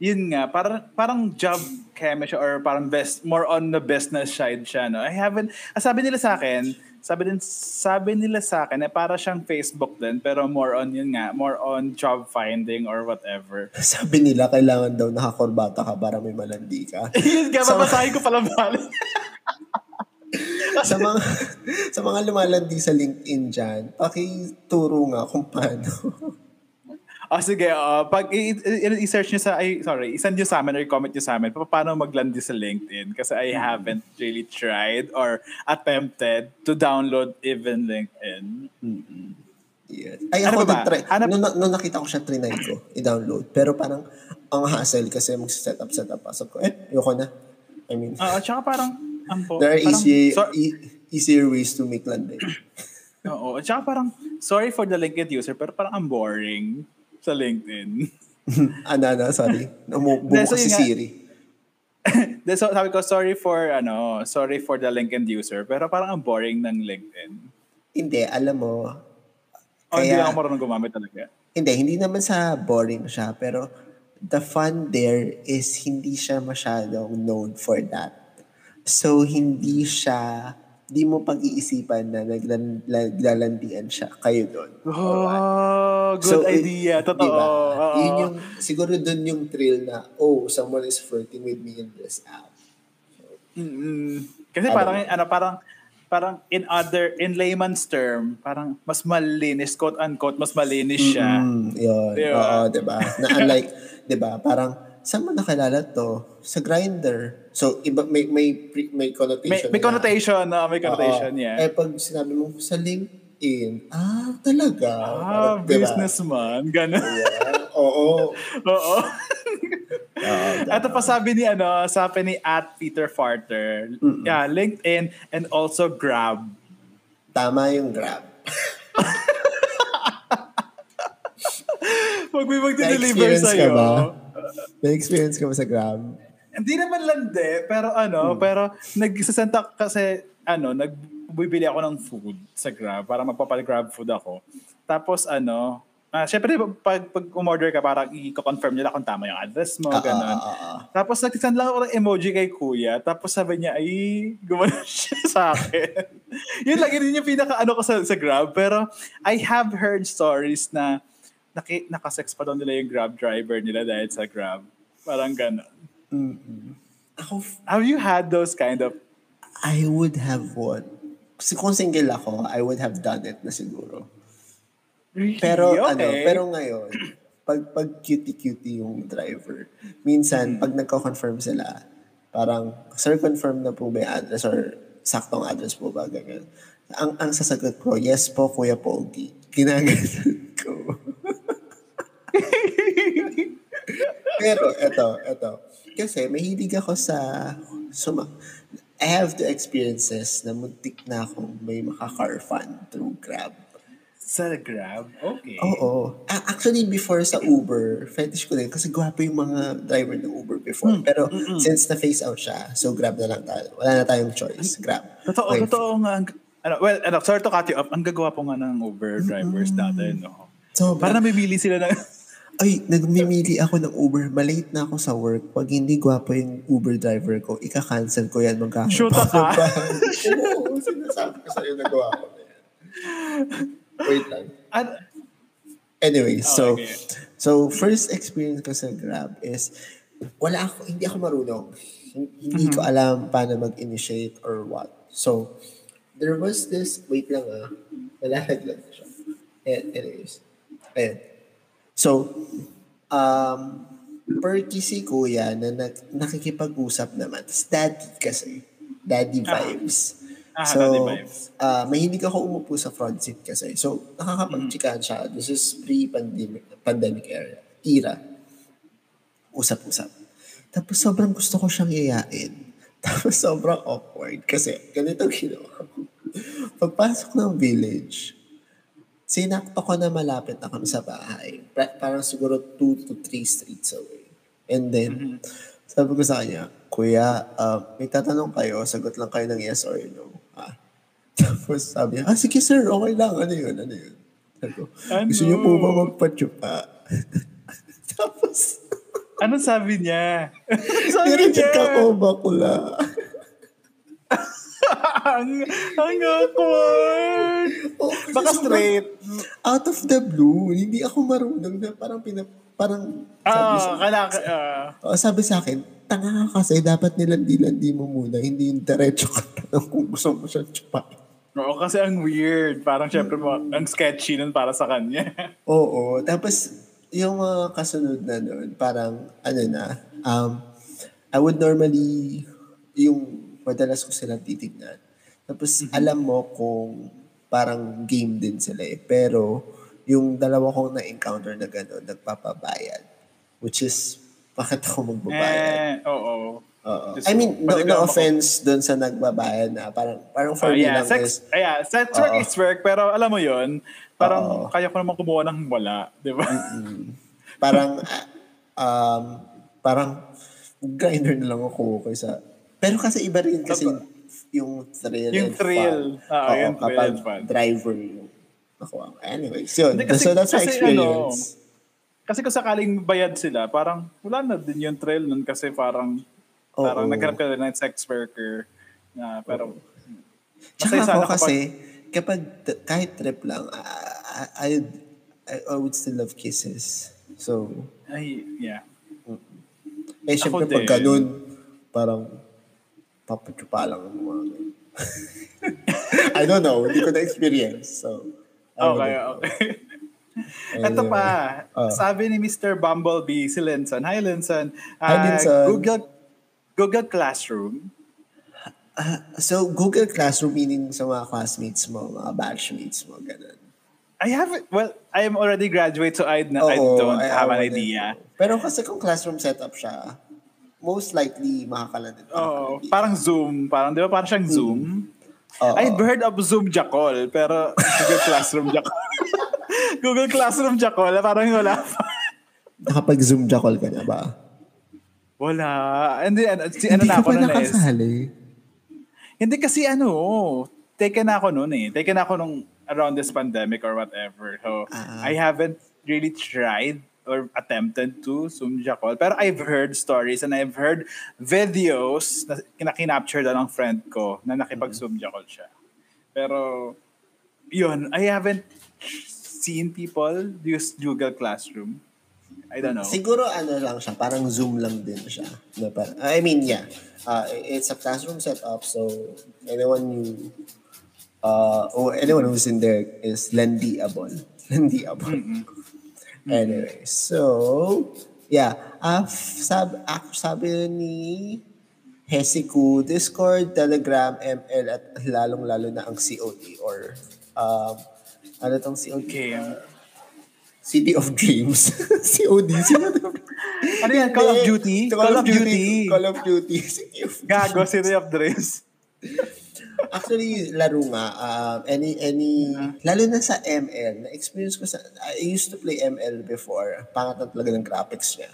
Speaker 4: Yun nga, parang, parang job chemistry or parang best, more on the business side siya, no? I haven't, ah, sabi nila sa akin, sabi din, sabi nila sa akin, eh, para siyang Facebook din, pero more on yun nga, more on job finding or whatever. [laughs]
Speaker 3: Sabi nila, kailangan daw nakakorbata ka para may malandi ka. [laughs]
Speaker 4: yun nga,
Speaker 3: Sa-
Speaker 4: babasahin ko pala balik.
Speaker 3: sa mga sa mga lumalandi sa LinkedIn dyan, pakituro nga kung paano. [laughs]
Speaker 4: Oh, sige, oh, pag i-search nyo sa, ay, sorry, isend nyo sa amin or comment nyo sa amin, pa- paano maglandi sa LinkedIn? Kasi I haven't really tried or attempted to download even LinkedIn.
Speaker 3: Yes. Ay,
Speaker 4: Ano
Speaker 3: ako
Speaker 4: ba
Speaker 3: try.
Speaker 4: Hanap-
Speaker 3: Nung, nung nakita ko siya, trinay ko, i-download. Pero parang, ang hassle kasi mag-set up, set up. Sabi ko, eh, ayoko na. I mean,
Speaker 4: Oo, tsaka parang, ampo,
Speaker 3: there are
Speaker 4: parang,
Speaker 3: easy,
Speaker 4: so-
Speaker 3: e- easier ways to make landi. [coughs]
Speaker 4: Oo, at saka parang, sorry for the LinkedIn user, pero parang ang boring sa LinkedIn. [laughs]
Speaker 3: ano, ano, sorry. Umubo [laughs]
Speaker 4: Hindi, so
Speaker 3: kasi
Speaker 4: nga.
Speaker 3: Siri. [laughs]
Speaker 4: So, sabi ko, sorry for, ano, sorry for the LinkedIn user, pero parang ang boring ng LinkedIn.
Speaker 3: Hindi, alam mo,
Speaker 4: O, hindi
Speaker 3: Kaya-
Speaker 4: lang ako marunong gumamit talaga.
Speaker 3: Hindi, hindi naman sa boring siya, pero the fun there is hindi siya masyadong known for that. So, hindi siya, di mo pag-iisipan na naglalandian siya kayo doon.
Speaker 4: Oh, good
Speaker 3: So, it-
Speaker 4: idea. Totoo.
Speaker 3: Diba?
Speaker 4: Oo.
Speaker 3: Yun yung, siguro doon yung thrill na, oh, someone is flirting with me in this app.
Speaker 4: Mm-mm. Kasi
Speaker 3: Ano
Speaker 4: parang, ano, parang, parang in other, in layman's term, parang mas malinis, quote unquote, mas malinis siya.
Speaker 3: Mm, yun.
Speaker 4: Diba?
Speaker 3: Oo, diba? Na unlike, diba, parang, saan mo nakilala to? Sa grinder. So, iba, may, may, may
Speaker 4: May,
Speaker 3: connotation.
Speaker 4: may
Speaker 3: na-
Speaker 4: connotation, no? may connotation,
Speaker 3: Oo.
Speaker 4: yeah.
Speaker 3: Eh, pag sinabi mo sa LinkedIn, ah, talaga.
Speaker 4: ah,
Speaker 3: Parang, diba?
Speaker 4: businessman, gano'n.
Speaker 3: Yeah. [laughs] Oo.
Speaker 4: Oo. Ito pa sabi ni, ano, sabi ni at Peter Farter, yeah, LinkedIn and also Grab.
Speaker 3: Tama yung grab. [laughs]
Speaker 4: Pag may magde-deliver
Speaker 3: Na-experience ka
Speaker 4: sa'yo.
Speaker 3: ba? Na-experience ka ba sa grab?
Speaker 4: Hindi naman landi, pero ano, pero nagsasenta kasi, ano, nagbibili ako ng food sa Grab para magpapal-Grab food ako. Tapos ano, ah, syempre pag, pag umorder ka, parang i-confirm nila kung tama yung address mo,
Speaker 3: Ah,
Speaker 4: ganun.
Speaker 3: ah.
Speaker 4: Tapos nagsend lang ako ng emoji kay kuya. Tapos sabi niya, ay, gumano [laughs] siya sa akin. yun lang, yun yung pinaka ano ko sa, sa Grab. Pero I have heard stories na naki, nakasex pa daw nila yung Grab driver nila dahil sa Grab. Parang gano'n.
Speaker 3: Ako,
Speaker 4: Have you had those kind of
Speaker 3: I would have one. Kasi kung single ako, I would have done it na siguro. Pero ano,
Speaker 4: Okay.
Speaker 3: pero ngayon, pag pag cutie-cutie yung driver, minsan pag nagko-confirm sila, parang sir confirm na po ba yung address or saktong address po ba ganyan. Ang ang sasagot ko, yes po Kuya Pogi. Ginaganon [laughs] ko. Pero eto, eto. Kasi mahilig ako sa suma I have the experiences na muntik na akong may maka-car fund through Grab.
Speaker 4: sa Grab? Okay.
Speaker 3: Oo. Actually, before sa Uber, fetish ko din kasi gwapo yung mga driver ng Uber before.
Speaker 4: Hmm.
Speaker 3: Pero since na-face out siya, so Grab na lang tayo. Wala na tayong choice. Grab.
Speaker 4: Totoo,
Speaker 3: Okay.
Speaker 4: totoo nga. Ano, well, ano, sorry to cut you off. Ang gagawa po nga ng Uber drivers dati, no?
Speaker 3: So,
Speaker 4: Para namimili sila ng...
Speaker 3: ay, nagmimili ako ng Uber. Malate na ako sa work. Pag hindi gwapo yung Uber driver ko, ika-cancel ko yan. Magkakaroon
Speaker 4: Shoot ka?
Speaker 3: Oo, [laughs] sinasabi ko sa'yo na yan. Wait lang.
Speaker 4: Ano-
Speaker 3: Anyway, so
Speaker 4: okay.
Speaker 3: so first experience ko sa Grab is wala ako hindi ako marunong. Hin- Hindi ko alam paano mag-initiate or what. So there was this wait lang ah. Nalalaglag [laughs] na siya. And anyways. Ayan. So um perky si kuya na nag, nakikipag-usap naman. Tapos daddy kasi. Daddy vibes.
Speaker 4: Ah,
Speaker 3: so,
Speaker 4: daddy vibes.
Speaker 3: ah mahilig ako umupo sa front seat kasi. So, nakakapag-chikaan siya. This is pre-pandemic pandemic era. Era. Usap-usap. Tapos sobrang gusto ko siyang yayain. [laughs] Tapos sobrang awkward kasi ganito ginawa ko. Pagpasok ng village, sinakto ko na malapit na kami sa bahay. Pa- parang siguro two to three streets away. And then, Sabi ko sa kanya, Kuya, uh, may tatanong kayo, sagot lang kayo ng yes or no. Ah. [laughs] Tapos sabi niya, ah, sige sir, okay lang. Ano yun? Ano yun? Sabi ko,
Speaker 4: Ano?
Speaker 3: gusto niyo po ba magpa-chupa? [laughs] Tapos,
Speaker 4: Ano sabi niya? [laughs] sabi niya,
Speaker 3: ako bakula.
Speaker 4: Ang, ang awkward.
Speaker 3: Oh,
Speaker 4: Baka straight.
Speaker 3: Out of the blue, hindi ako marunong na parang pinap... Parang sabi, sa,
Speaker 4: Ah, kailangan, ah.
Speaker 3: oh, sabi sa akin, tanga ka kasi dapat nilandi-landi mo muna, hindi yung diretso ka tanong kung gusto mo siya chupain.
Speaker 4: Oo, kasi ang weird. Parang syempre, mo, ang sketchy nun para sa kanya. [laughs]
Speaker 3: Oo. Tapos, yung mga kasunod na nun, parang, ano na, um, I would normally, yung madalas ko silang titignan. Tapos, alam mo kung parang game din sila eh. Pero, yung dalawa kong na-encounter na gano'n, nagpapabayad. Which is, [laughs] bakit ako magbabayad?
Speaker 4: eh, oo.
Speaker 3: Oo. I mean, no, no offense doon sa nagbabayad na parang, parang for
Speaker 4: Oh,
Speaker 3: me
Speaker 4: yeah,
Speaker 3: lang
Speaker 4: sex,
Speaker 3: is,
Speaker 4: yeah, sex work
Speaker 3: Oo.
Speaker 4: is work, pero alam mo yon parang
Speaker 3: Oo.
Speaker 4: kaya ko naman kumuha ng wala, di ba?
Speaker 3: parang [laughs] ah, um parang grinder na lang ako kaysa pero kasi iba rin kasi
Speaker 4: Totoo.
Speaker 3: yung thrill
Speaker 4: Yung
Speaker 3: and
Speaker 4: thrill.
Speaker 3: fun.
Speaker 4: Oo, yung thrill
Speaker 3: kapag
Speaker 4: and fun.
Speaker 3: driver yung ako anyway so,
Speaker 4: Hindi, kasi-
Speaker 3: so that's my
Speaker 4: kasi ano,
Speaker 3: experience
Speaker 4: Kasi kung sakaling bayad sila, parang wala na din yung thrill nun kasi parang
Speaker 3: Oo.
Speaker 4: parang nagharap ka na ng sex worker na pero
Speaker 3: Tsaka
Speaker 4: masaya
Speaker 3: ako
Speaker 4: kapag-
Speaker 3: kasi kapag t- kahit trip lang I, I, I, would still love kisses so
Speaker 4: ay, yeah.
Speaker 3: eh syempre pag ganun parang papatsupa lang ang mga. [laughs] I don't know hindi ko na experience so I
Speaker 4: Okay, okay. [laughs] Ito pa,
Speaker 3: Oh.
Speaker 4: sabi ni Mr. Bumblebee, si Linson. Hi, Linson.
Speaker 3: Hi,
Speaker 4: Ah,
Speaker 3: Linson.
Speaker 4: Google, Google Classroom.
Speaker 3: So, Google Classroom meaning sa mga classmates mo, mga batchmates mo, ganun.
Speaker 4: I haven't, well, I am already graduate, so I, I
Speaker 3: Oo,
Speaker 4: don't
Speaker 3: I- I
Speaker 4: have an idea.
Speaker 3: know. Pero kasi kung classroom setup siya, most likely makakalandit.
Speaker 4: Oh, parang Zoom. Parang, di ba, parang siyang Zoom.
Speaker 3: Oo.
Speaker 4: I've heard of Zoom Jackal, pero [laughs] Google Classroom Jackal. [laughs] Google Classroom Jackal, parang wala pa.
Speaker 3: Nakapag-zoom jackal ka na ba?
Speaker 4: Wala. Hindi, ano, si, ano
Speaker 3: Hindi
Speaker 4: na ako nun eh.
Speaker 3: nakasali.
Speaker 4: Hindi kasi ano, taken ako noon eh. Taken ako nung around this pandemic or whatever. So,
Speaker 3: Ah.
Speaker 4: I haven't really tried or attempted to Zoom Jackal. Pero I've heard stories and I've heard videos na kinakinapture na ng friend ko na nakipag-Zoom Jackal siya. Pero, yun, I haven't seen people use Google Classroom. I don't know.
Speaker 3: Siguro ano lang siya, parang Zoom lang din siya. I mean, yeah. Uh, it's a classroom setup, so anyone you, uh, or anyone who's in there is lendiable. Lendiable. [laughs] Anyway, so, yeah. Uh, sab, ako sabi ni Hesiku, Discord, Telegram, ML, at lalong-lalo na ang COD or um, ano tong COD?
Speaker 4: Game.
Speaker 3: City of Dreams. COD. Sino to?
Speaker 4: Ano yan? Call of. Duty?
Speaker 3: Call, of Duty. Call of Duty. City of
Speaker 4: Gago, City of Dreams. [laughs]
Speaker 3: Actually, laro nga. Um, any, any, lalo na sa ML, na-experience ko sa, I used to play ML before. Pangat na talaga ng graphics niya.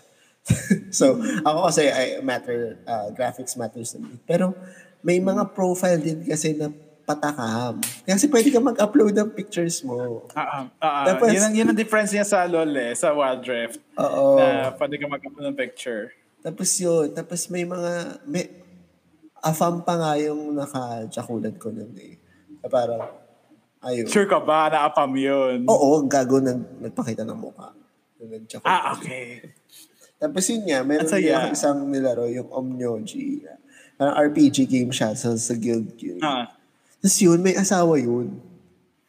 Speaker 3: [laughs] so, ako kasi, I matter, uh, graphics matters to me. Pero, may mga profile din kasi na patakam. Kasi pwede ka mag-upload ng pictures mo.
Speaker 4: Ah, ah, ah,
Speaker 3: Tapos-
Speaker 4: yun, ang, yun ang difference niya sa LOL eh, sa Wild Rift.
Speaker 3: Oo.
Speaker 4: Na pwede ka mag-upload ng picture.
Speaker 3: Tapos yun, tapos may mga, may, afam pa nga yung naka-jakulan ko nun eh. Parang, ayun.
Speaker 4: Sure ka ba na apam yun?
Speaker 3: Oo, gago nag, nagpakita ng mukha. Nung nag-jakulan.
Speaker 4: Ah, okay.
Speaker 3: Tapos yun nga, meron
Speaker 4: saya.
Speaker 3: din ako isang nilaro, yung Omnyoji. Parang RPG game siya sa, sa guild yun.
Speaker 4: Ah.
Speaker 3: Tapos yun, may asawa yun.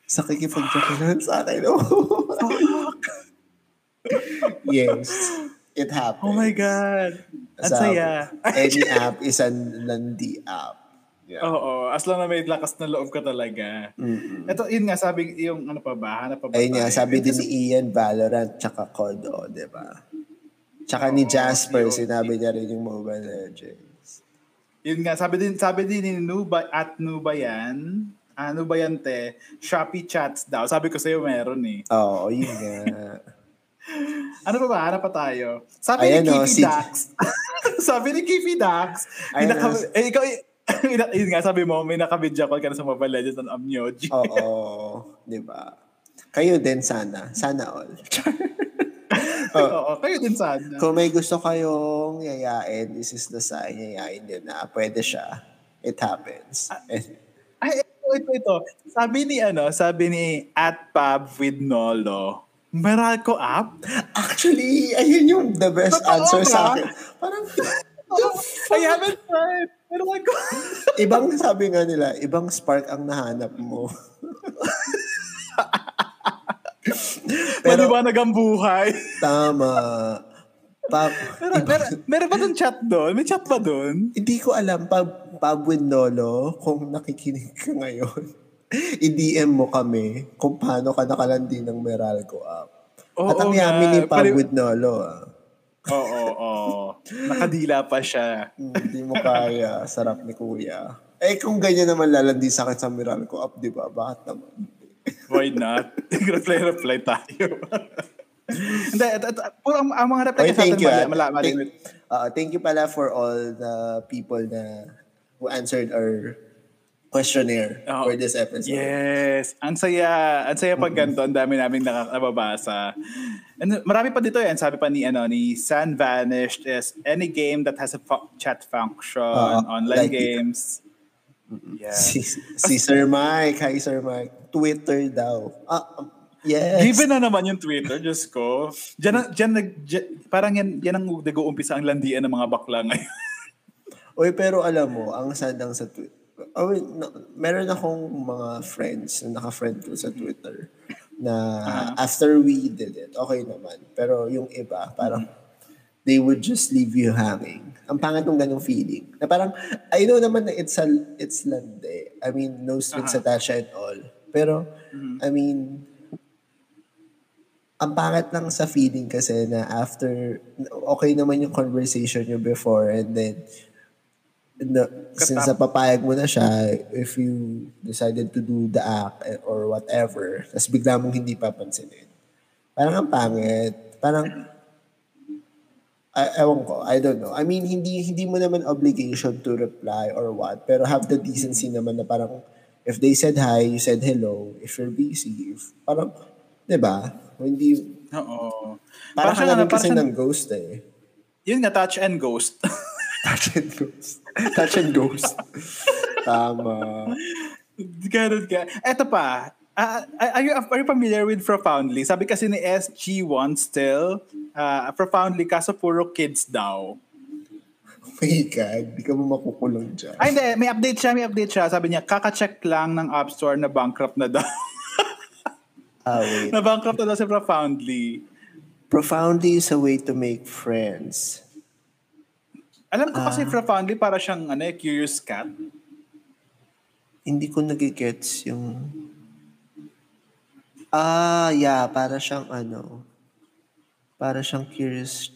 Speaker 3: Sa kikipag-jakulan sa akin. [laughs] [laughs] yes. It happened.
Speaker 4: Oh my God. Ang
Speaker 3: Sabi,
Speaker 4: saya.
Speaker 3: Any app is an landi app. Yeah.
Speaker 4: Oo, as long na may lakas na loob ka talaga. Ito, yun nga, sabi, yung ano pa ba, hanap pa ba
Speaker 3: Ayun nga, sabi din ni Ian, Valorant, tsaka COD, oh, di ba? Tsaka ni Jasper,
Speaker 4: COD.
Speaker 3: sinabi niya rin yung Mobile Legends.
Speaker 4: Yun nga, sabi din, sabi din ni Nuba, at Nubayan, ah, Nubayante, Shopee chats daw. Sabi ko sa'yo meron eh.
Speaker 3: Oo, oh, yun nga.
Speaker 4: Ano pa ba? Ano pa tayo? Sabi
Speaker 3: Ayan,
Speaker 4: ni
Speaker 3: oh,
Speaker 4: Kifi
Speaker 3: si-
Speaker 4: Dax. [laughs] sabi ni Kifi Dax.
Speaker 3: Ayan,
Speaker 4: Pinaka,
Speaker 3: oh.
Speaker 4: eh, ikaw, [laughs] ina- yun nga, sabi mo, may nakabidya call ka na sa Mobile Legends ng Amnyoji.
Speaker 3: Oo, di ba? Kayo din sana. Sana all. [laughs]
Speaker 4: Oo, kayo din sana.
Speaker 3: Kung may gusto kayong yayain, this is the sign, yayain din na pwede siya. It happens. And,
Speaker 4: Ay, ito, ito, ito. Sabi ni, ano, sabi ni at Pab with Nolo, Meralco app?
Speaker 3: actually, ayun yung the best
Speaker 4: Totoo
Speaker 3: answer sa
Speaker 4: ba?
Speaker 3: akin. Parang,
Speaker 4: I haven't tried. Meralco. [laughs]
Speaker 3: ibang sabi nga nila, ibang spark ang nahanap mo. [laughs] Pero,
Speaker 4: Maliwanag ang buhay.
Speaker 3: tama. Pa,
Speaker 4: Meron, meron, meron ba doon chat doon? May chat ba doon?
Speaker 3: Hindi ko alam, Pab, Pab with Nolo, kung nakikinig ka ngayon, [laughs] i-DM mo kami kung paano ka nakalandi ng Meralco app.
Speaker 4: Oo
Speaker 3: At ang yummy ni Pab with Nolo, ah.
Speaker 4: Oo, oo, oo. Nakadila pa siya.
Speaker 3: Hmm, Hindi mo kaya, sarap ni Kuya. Eh, kung ganyan naman lalandi sa akin sa Meralco app, di ba? Bakit naman?
Speaker 4: Why not? [laughs] reply-reply tayo. Hindi, puro ang, ang mga reply niya sa atin,
Speaker 3: you.
Speaker 4: mali,
Speaker 3: ah.
Speaker 4: mala, mali,
Speaker 3: Thank, uh, thank you pala for all the people na who answered our questionnaire
Speaker 4: Oh,
Speaker 3: for this episode.
Speaker 4: Yes. Ang saya. Ang saya pag ganito. Ang dami naming naka- nababasa. And marami pa dito yan. Sabi pa ni, ano, ni San Vanished is any game that has a fu- chat function,
Speaker 3: Oo,
Speaker 4: online
Speaker 3: like-
Speaker 4: games. Yeah.
Speaker 3: Si, si Sir Mike. Hi, Sir Mike. Twitter daw. Ah, um, yes.
Speaker 4: Given na naman yung Twitter, Diyos ko. Diyan, diyan, diyan- parang yan, yan ang nag-uumpisa ang landian ng mga bakla ngayon.
Speaker 3: Uy, pero alam mo, ang sad lang sa Twitter. Oh, wait, no, meron akong mga friends na naka-friend ko sa Twitter na after we did it, okay naman. Pero yung iba, parang they would just leave you hanging. Ang pangit ng ganong feeling. Na parang, I know naman na it's, a, it's lande. I mean, no strings attached and all. Pero, I mean, ang pangit lang sa feeling kasi na after, okay naman yung conversation nyo before and then, no, since napapayag mo na siya, if you decided to do the act eh, or whatever, tapos bigla mong hindi papansinin. Parang ang pangit. Parang, I, ewan ko, I don't know. I mean, hindi hindi mo naman obligation to reply or what, pero have the decency naman na parang, if they said hi, you said hello, if you're busy, if, parang, di ba? Hindi,
Speaker 4: Oo.
Speaker 3: parang ka
Speaker 4: siyang,
Speaker 3: naman
Speaker 4: ano,
Speaker 3: kasi ng ghost eh.
Speaker 4: Yun nga, touch and ghost. [laughs]
Speaker 3: Touch and ghost. Touch and ghost. Tama.
Speaker 4: Ganun ka. Eto pa. ah, are, you, are you familiar with Profoundly? Sabi kasi ni SG1 still, uh, Profoundly kaso puro kids daw.
Speaker 3: Oh my God, di ka mo makukulong dyan.
Speaker 4: Ay hindi, may update siya, may update siya. Sabi niya, kaka-check lang ng App Store na bankrupt na daw. [laughs]
Speaker 3: Ah, wait.
Speaker 4: na bankrupt na daw si Profoundly.
Speaker 3: Profoundly is a way to make friends.
Speaker 4: Alam ko kasi Profoundly para siyang ano, eh, curious cat.
Speaker 3: Hindi ko nagigets yung... Ah, yeah, para siyang ano... Para siyang curious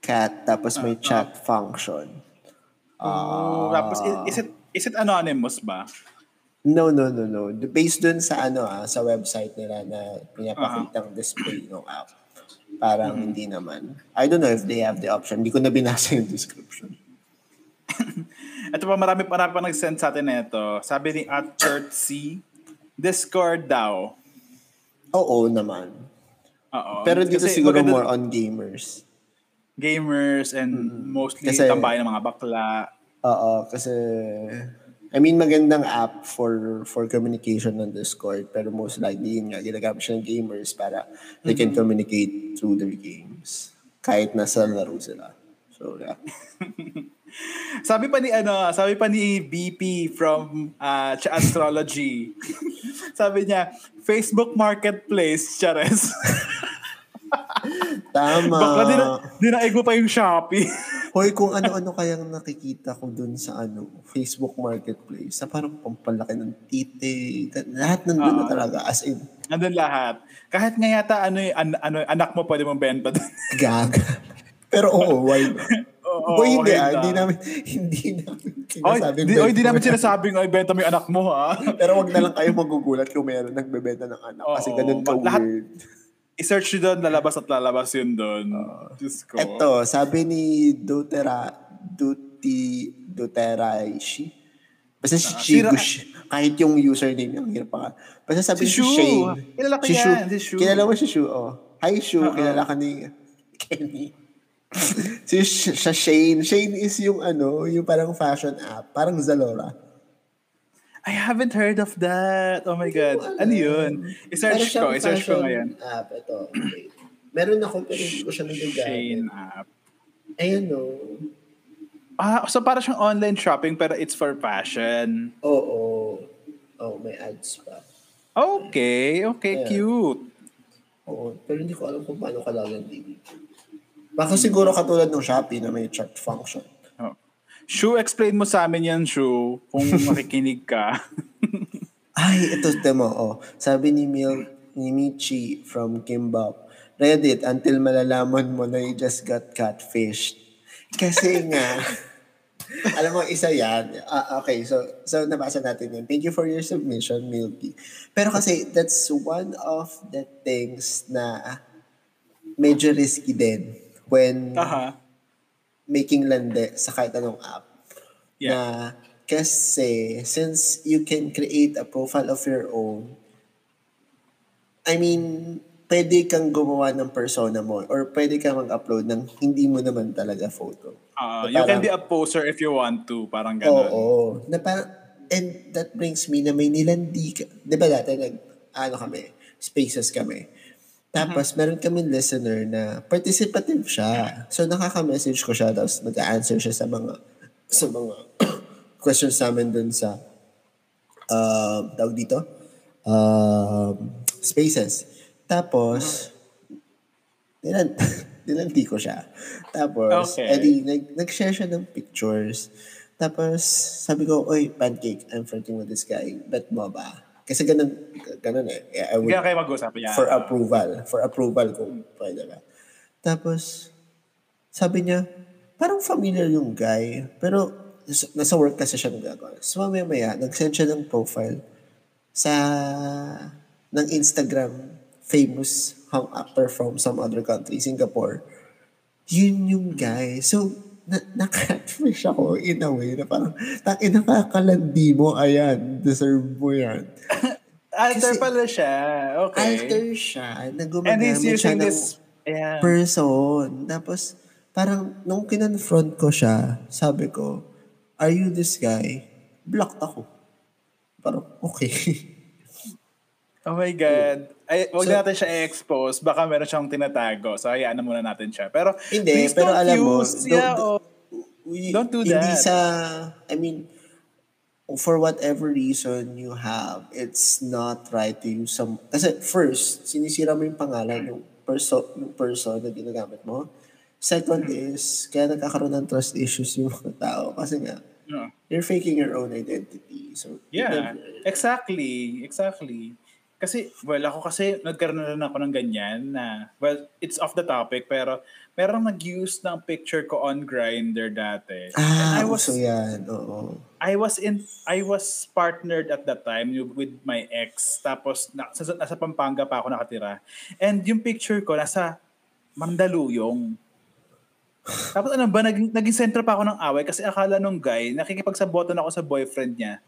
Speaker 3: cat, tapos may chat function.
Speaker 4: Oh, Tapos i- is it is it anonymous ba?
Speaker 3: No, no, no, no. Based dun sa ano ah, sa website nila na pinapakitang display ng app. Parang hindi naman. I don't know if they have the option. Hindi ko na binasa yung description. [laughs]
Speaker 4: Ito pa, marami, marami pa nag-send sa atin nito. Sabi ni at Church C, Discord daw.
Speaker 3: Oo naman.
Speaker 4: Oo.
Speaker 3: Pero dito
Speaker 4: Kasi
Speaker 3: siguro
Speaker 4: maganda-
Speaker 3: more on gamers.
Speaker 4: gamers and mostly
Speaker 3: Kasi-
Speaker 4: tambayan ng mga bakla.
Speaker 3: Oo, kasi I mean magandang app for for communication ng Discord pero most likely yun nga ginagamit siya ng gamers para they can communicate through their games kahit nasa laro sila. So yeah. [laughs]
Speaker 4: Sabi pa ni ano, sabi pa ni BP from uh, Astrology. [laughs] sabi niya, Facebook Marketplace, Chares. [laughs]
Speaker 3: Tama.
Speaker 4: Bakla din na, dinaig mo pa yung Shopee.
Speaker 3: Hoy, kung ano-ano kayang nakikita ko dun sa ano, Facebook Marketplace, na parang pampalaki ng titi, lahat nandun na talaga. As in,
Speaker 4: Nandun lahat. Kahit nga yata ano, yung an- ano, anak mo pwede mong benta doon. [laughs]
Speaker 3: gaga. Pero oo, why not?
Speaker 4: Oo,
Speaker 3: hindi
Speaker 4: okay
Speaker 3: ah.
Speaker 4: na.
Speaker 3: Hindi namin, hindi namin
Speaker 4: Oy, di, oy, di namin sinasabing, oy, benta mo yung anak mo, ha?
Speaker 3: Pero wag na lang kayo magugulat kung meron nagbebenta ng anak kasi
Speaker 4: Oo,
Speaker 3: ganun ka
Speaker 4: lahat-
Speaker 3: weird.
Speaker 4: I-search nyo doon, lalabas at lalabas yun doon. Diyos ko.
Speaker 3: Eto, sabi ni Dutera, Duti, Duteraishi. Basta si
Speaker 4: Ah,
Speaker 3: Chigush. Kahit yung username niya, hirap pa. Basta sabi
Speaker 4: Si
Speaker 3: si. Shane.
Speaker 4: Kilala ko
Speaker 3: si
Speaker 4: yan,
Speaker 3: Shu.
Speaker 4: si Shu.
Speaker 3: Kilala mo si Shu, oh. Hi, Shu. Kilala ka ni Kenny. [laughs] si Sh- Shane. Shane is yung ano, yung parang fashion app. Parang Zalora.
Speaker 4: I haven't heard of that. Oh my God. Ano yun?
Speaker 3: Parang
Speaker 4: I-search ko. I-search ko ngayon.
Speaker 3: App. Ito. Okay. Meron ako pero hindi ko siya nagagamit.
Speaker 4: Shane app.
Speaker 3: Ayun, no.
Speaker 4: Ah, so para siyang online shopping pero it's for fashion.
Speaker 3: Oo. Oh, may ads pa.
Speaker 4: Okay, okay,
Speaker 3: Yeah.
Speaker 4: cute.
Speaker 3: Oo, pero hindi ko alam kung paano kailangan din. Baka siguro katulad ng Shopee na may chat function.
Speaker 4: Shu, explain mo sa amin yan, Shu, kung [laughs] makikinig ka.
Speaker 3: Ay, ito temo. Oh. Sabi ni Mil, ni Michi from Kimbap, Reddit, until malalaman mo na you just got catfished. Kasi nga, [laughs] alam mo, isa yan. Ah, okay, so so nabasa natin yun. Thank you for your submission, Milky. Pero kasi, that's one of the things na medyo risky din when
Speaker 4: Aha.
Speaker 3: Making lande sa kahit anong app.
Speaker 4: Yeah.
Speaker 3: Na kasi since you can create a profile of your own, I mean, pwede kang gumawa ng persona mo or pwede kang mag-upload ng hindi mo naman talaga photo.
Speaker 4: Ah,
Speaker 3: Na
Speaker 4: you can
Speaker 3: parang-
Speaker 4: be a poser if you want to. Parang
Speaker 3: Oo.
Speaker 4: ganun.
Speaker 3: Na parang, and that brings me na may nilandi ka. Di ba dati nag, ano kami, spaces kami. Tapos, meron kami listener na participative siya. So, nakaka-message ko siya, tapos nag-answer siya sa mga, sa mga [coughs] questions namin dun sa, uh, tawag dito, um, spaces. Tapos, nilan, [laughs] nilanti ko siya. Tapos,
Speaker 4: Okay.
Speaker 3: edi, nag, nag-share siya ng pictures. Tapos, sabi ko, oy, pancake, I'm flirting with this guy. Bet mo ba? Kasi ganun, ganun eh. I would,
Speaker 4: na kayo mag-usap yan.
Speaker 3: for approval. For approval kung pwede ba. Tapos, sabi niya, parang familiar yung guy. Pero, nasa work kasi siya nagagawa. So, mamaya-maya, nag-send siya ng profile sa, ng Instagram famous hung actor from some other country, Singapore. Yun yung guy. So, na, na-catfish ako in a way na parang, takin nakakalandi mo, ayan, deserve mo yan. [laughs]
Speaker 4: Alter
Speaker 3: Kasi-
Speaker 4: pala siya. Okay.
Speaker 3: Alter siya, na
Speaker 4: And
Speaker 3: gumagamit
Speaker 4: he's
Speaker 3: siya ng
Speaker 4: this... Yeah.
Speaker 3: person. Tapos, parang, nung kinonfront ko siya, sabi ko, are you this guy? Blocked ako. Parang, okay.
Speaker 4: Oh my God. Ay, wag
Speaker 3: So-
Speaker 4: natin siya i-expose. Baka meron siyang tinatago. So, hayaan na muna natin siya. Pero,
Speaker 3: Hindi,
Speaker 4: please
Speaker 3: pero
Speaker 4: don't
Speaker 3: alam mo,
Speaker 4: yeah,
Speaker 3: don't-
Speaker 4: oh.
Speaker 3: We-
Speaker 4: Don't do
Speaker 3: Hindi
Speaker 4: that.
Speaker 3: sa, I mean, for whatever reason you have, it's not right to use some, kasi first, sinisira mo yung pangalan ng perso, ng person na ginagamit mo. Second is, kaya nagkakaroon ng trust issues yung mga tao. Kasi nga,
Speaker 4: Yeah.
Speaker 3: you're faking your own identity. So,
Speaker 4: Yeah,
Speaker 3: never-
Speaker 4: exactly. Exactly. Kasi, well, ako kasi nagkaroon na rin ako ng ganyan na, well, it's off the topic, pero merong nag-use ng picture ko on Grindr dati.
Speaker 3: Ah,
Speaker 4: And I was,
Speaker 3: so yan. Oo.
Speaker 4: I was in, I was partnered at that time with my ex. Tapos, na, sa, nasa Pampanga pa ako nakatira. And yung picture ko, nasa Mandaluyong. Tapos ano ba, naging, naging center pa ako ng away kasi akala nung guy, nakikipagsabotan ako sa boyfriend niya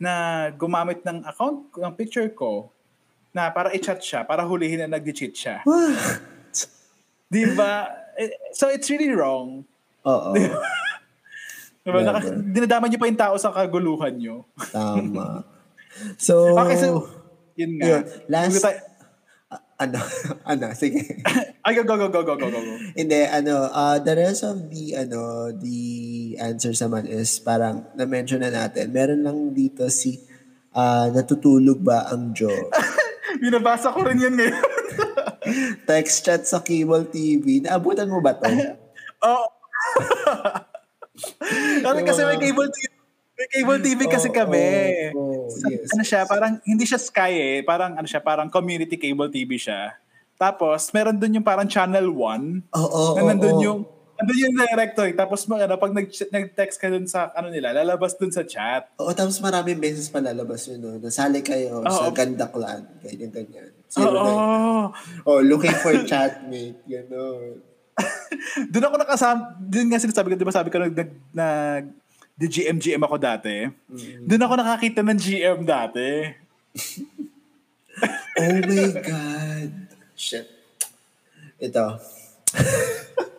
Speaker 4: na gumamit ng account, ng picture ko na para i-chat siya, para hulihin na nag-cheat siya. Di ba? Eh, So it's really wrong.
Speaker 3: Oo.
Speaker 4: Diba?
Speaker 3: Never.
Speaker 4: Naka, dinadama niyo pa yung tao sa kaguluhan niyo.
Speaker 3: Tama. [laughs] So,
Speaker 4: Okay, so, yun nga.
Speaker 3: yun. Last,
Speaker 4: tayo-
Speaker 3: Ah, ano, [laughs] ano, sige. [laughs]
Speaker 4: Ay, go, go, go, go, go, go, go.
Speaker 3: Hindi, ano, uh, the rest of the, ano, the answers naman is parang na-mention na natin. Meron lang dito si, ah, natutulog ba ang Joe?
Speaker 4: Binabasa ko rin yan ngayon. [laughs]
Speaker 3: Text chat sa cable TV. Naabutan mo ba to? [laughs]
Speaker 4: Oo. [laughs] Kasi kasi may cable TV. May cable TV kasi
Speaker 3: Oo,
Speaker 4: kami.
Speaker 3: oo,
Speaker 4: Sa-
Speaker 3: yes.
Speaker 4: Ano siya, parang hindi siya Sky eh. Parang ano siya, parang community cable TV siya. Tapos, meron dun yung parang Channel 1.
Speaker 3: Oo,
Speaker 4: na
Speaker 3: oo,
Speaker 4: nandun
Speaker 3: oo.
Speaker 4: yung Andun yung directory. Tapos mga, ano, pag nag, nag-text ka dun sa, ano nila, lalabas dun sa chat.
Speaker 3: Oo, tapos maraming beses pa lalabas yun, no? Nasali kayo
Speaker 4: Oo.
Speaker 3: sa Ganda Clan. Ganyan, ganyan.
Speaker 4: Oo.
Speaker 3: Zero nine. Oh, looking for chatmate. Gano'n. [laughs]
Speaker 4: Doon ako nakasama, doon nga sinasabi ko, di ba sabi ko, nag, nag, di GM, GM ako dati. Doon ako nakakita ng GM dati. [laughs]
Speaker 3: Oh my God. Shit. Ito. [laughs]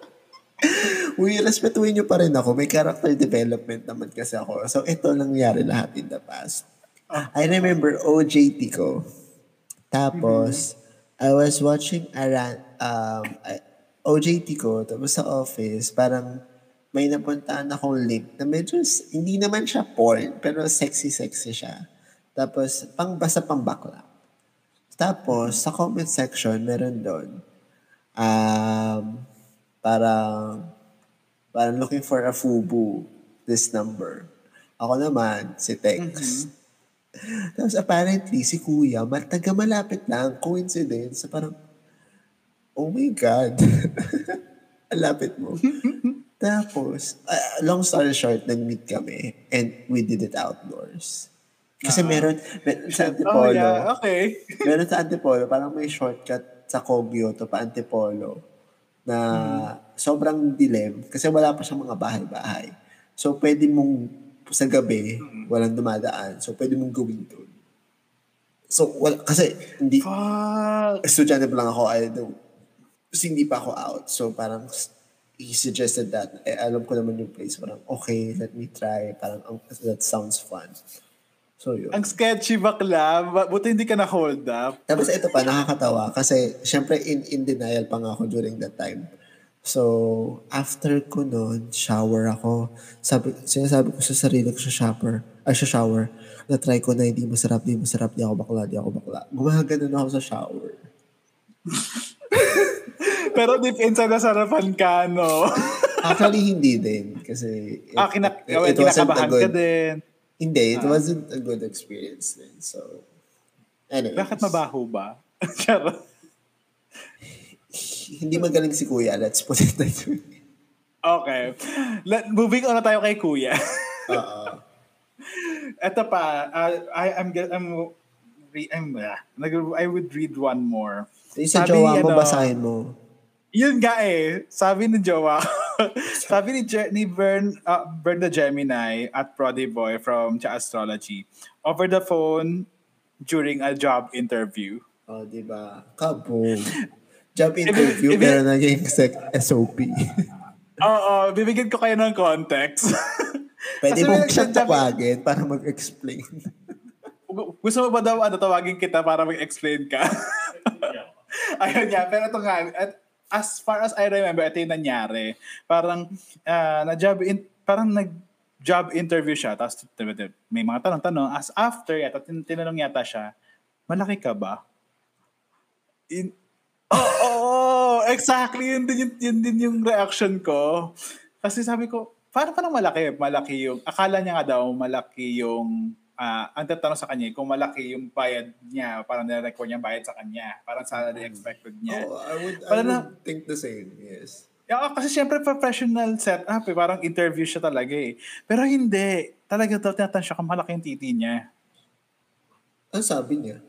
Speaker 3: [laughs] Uy, respetuhin nyo pa rin ako. May character development naman kasi ako. So, ito lang nangyari lahat in the past. I remember OJT ko. Tapos, I was watching a ran- um, OJT ko. Tapos sa office, parang may napuntaan akong link na medyo, hindi naman siya porn, pero sexy-sexy siya. Tapos, pang basta pang bakla. Tapos, sa comment section, meron doon, um, parang, parang looking for a FUBU, this number. Ako naman, si Tex. [laughs] Tapos apparently, si Kuya, ma- taga malapit lang, coincidence, parang, oh my God. [laughs] Ang lapit mo. [laughs] Tapos, uh, long story short, nag-meet kami and we did it outdoors. Kasi meron, meron sa
Speaker 4: Oh,
Speaker 3: Antipolo,
Speaker 4: yeah. Okay.
Speaker 3: meron sa Antipolo, parang may shortcut sa Kogyo to pa Antipolo na sobrang dilim kasi wala pa siyang mga bahay-bahay. So, pwede mong sa gabi, walang dumadaan. So, pwede mong gawin doon. So, wala, kasi hindi,
Speaker 4: Fuck.
Speaker 3: estudyante pa lang ako, I don't, kasi hindi pa ako out. So, parang he suggested that, eh, alam ko naman yung place. Parang, okay, let me try. Parang, ang- that sounds fun. So, yun.
Speaker 4: Ang sketchy bakla. Ba- Buti hindi ka na hold up.
Speaker 3: Tapos ito pa, nakakatawa. Kasi, syempre, in, in denial pa nga ako during that time. So, after ko nun, shower ako. Sabi, sinasabi ko sa sarili ko sa shower, ay sa shower, na try ko na hindi masarap, hindi masarap, di ako bakla, di ako bakla. Gumaganon ako sa shower. [laughs]
Speaker 4: Pero deep inside na sarapan ka, no?
Speaker 3: Actually, hindi din. Kasi, it,
Speaker 4: ah, kinak-
Speaker 3: it- it wasn't a
Speaker 4: kinakabahan
Speaker 3: good,
Speaker 4: ka din.
Speaker 3: Hindi, it wasn't a good experience din. So, anyways.
Speaker 4: Bakit mabaho ba? [laughs]
Speaker 3: Hindi magaling si Kuya. Let's put it that way.
Speaker 4: Okay. Let, moving on na tayo kay Kuya. [laughs]
Speaker 3: Oo.
Speaker 4: Ito pa, uh, I, I'm, I'm, I'm, uh, I would read one more.
Speaker 3: Yung sa
Speaker 4: Sabi,
Speaker 3: jowa mo,
Speaker 4: ano,
Speaker 3: basahin mo.
Speaker 4: Yun nga eh. Sabi ni Jowa, [laughs] sabi ni, Je- ni Bern, uh, Bern the Gemini at Prody Boy from Cha Astrology over the phone during a job interview.
Speaker 3: Oh, di ba? Kaboom. Job interview,
Speaker 4: If- if-
Speaker 3: pero naging sec- SOP.
Speaker 4: Oo, bibigyan ko kayo ng context. [laughs]
Speaker 3: Pwede
Speaker 4: Kasi
Speaker 3: mo
Speaker 4: may
Speaker 3: siyang tawagin para mag-explain. [laughs]
Speaker 4: Gusto mo ba daw ano, tawagin kita para mag-explain ka? Ayun nga, pero ito nga, at as far as I remember, ito yung nangyari. Parang, ah, na-job in, parang nag-job interview siya, tapos may mga tanong-tanong. As after yata, tin- tinanong yata siya, malaki ka ba? In, Oo, oh, exactly. Yun din, yun, yun din yung reaction ko. Kasi sabi ko, parang parang malaki. Malaki yung, akala niya nga daw, malaki yung, ah ang tatanong sa kanya, kung malaki yung bayad niya, parang nire-record niya bayad sa kanya. Parang salary expected niya.
Speaker 3: Oh, I would, I
Speaker 4: Parang
Speaker 3: would think the same, yes.
Speaker 4: Yeah, kasi syempre professional setup eh. Parang interview siya talaga eh. Pero hindi. Talaga daw tinatanong siya kung malaki yung titi niya.
Speaker 3: Ano sabi niya?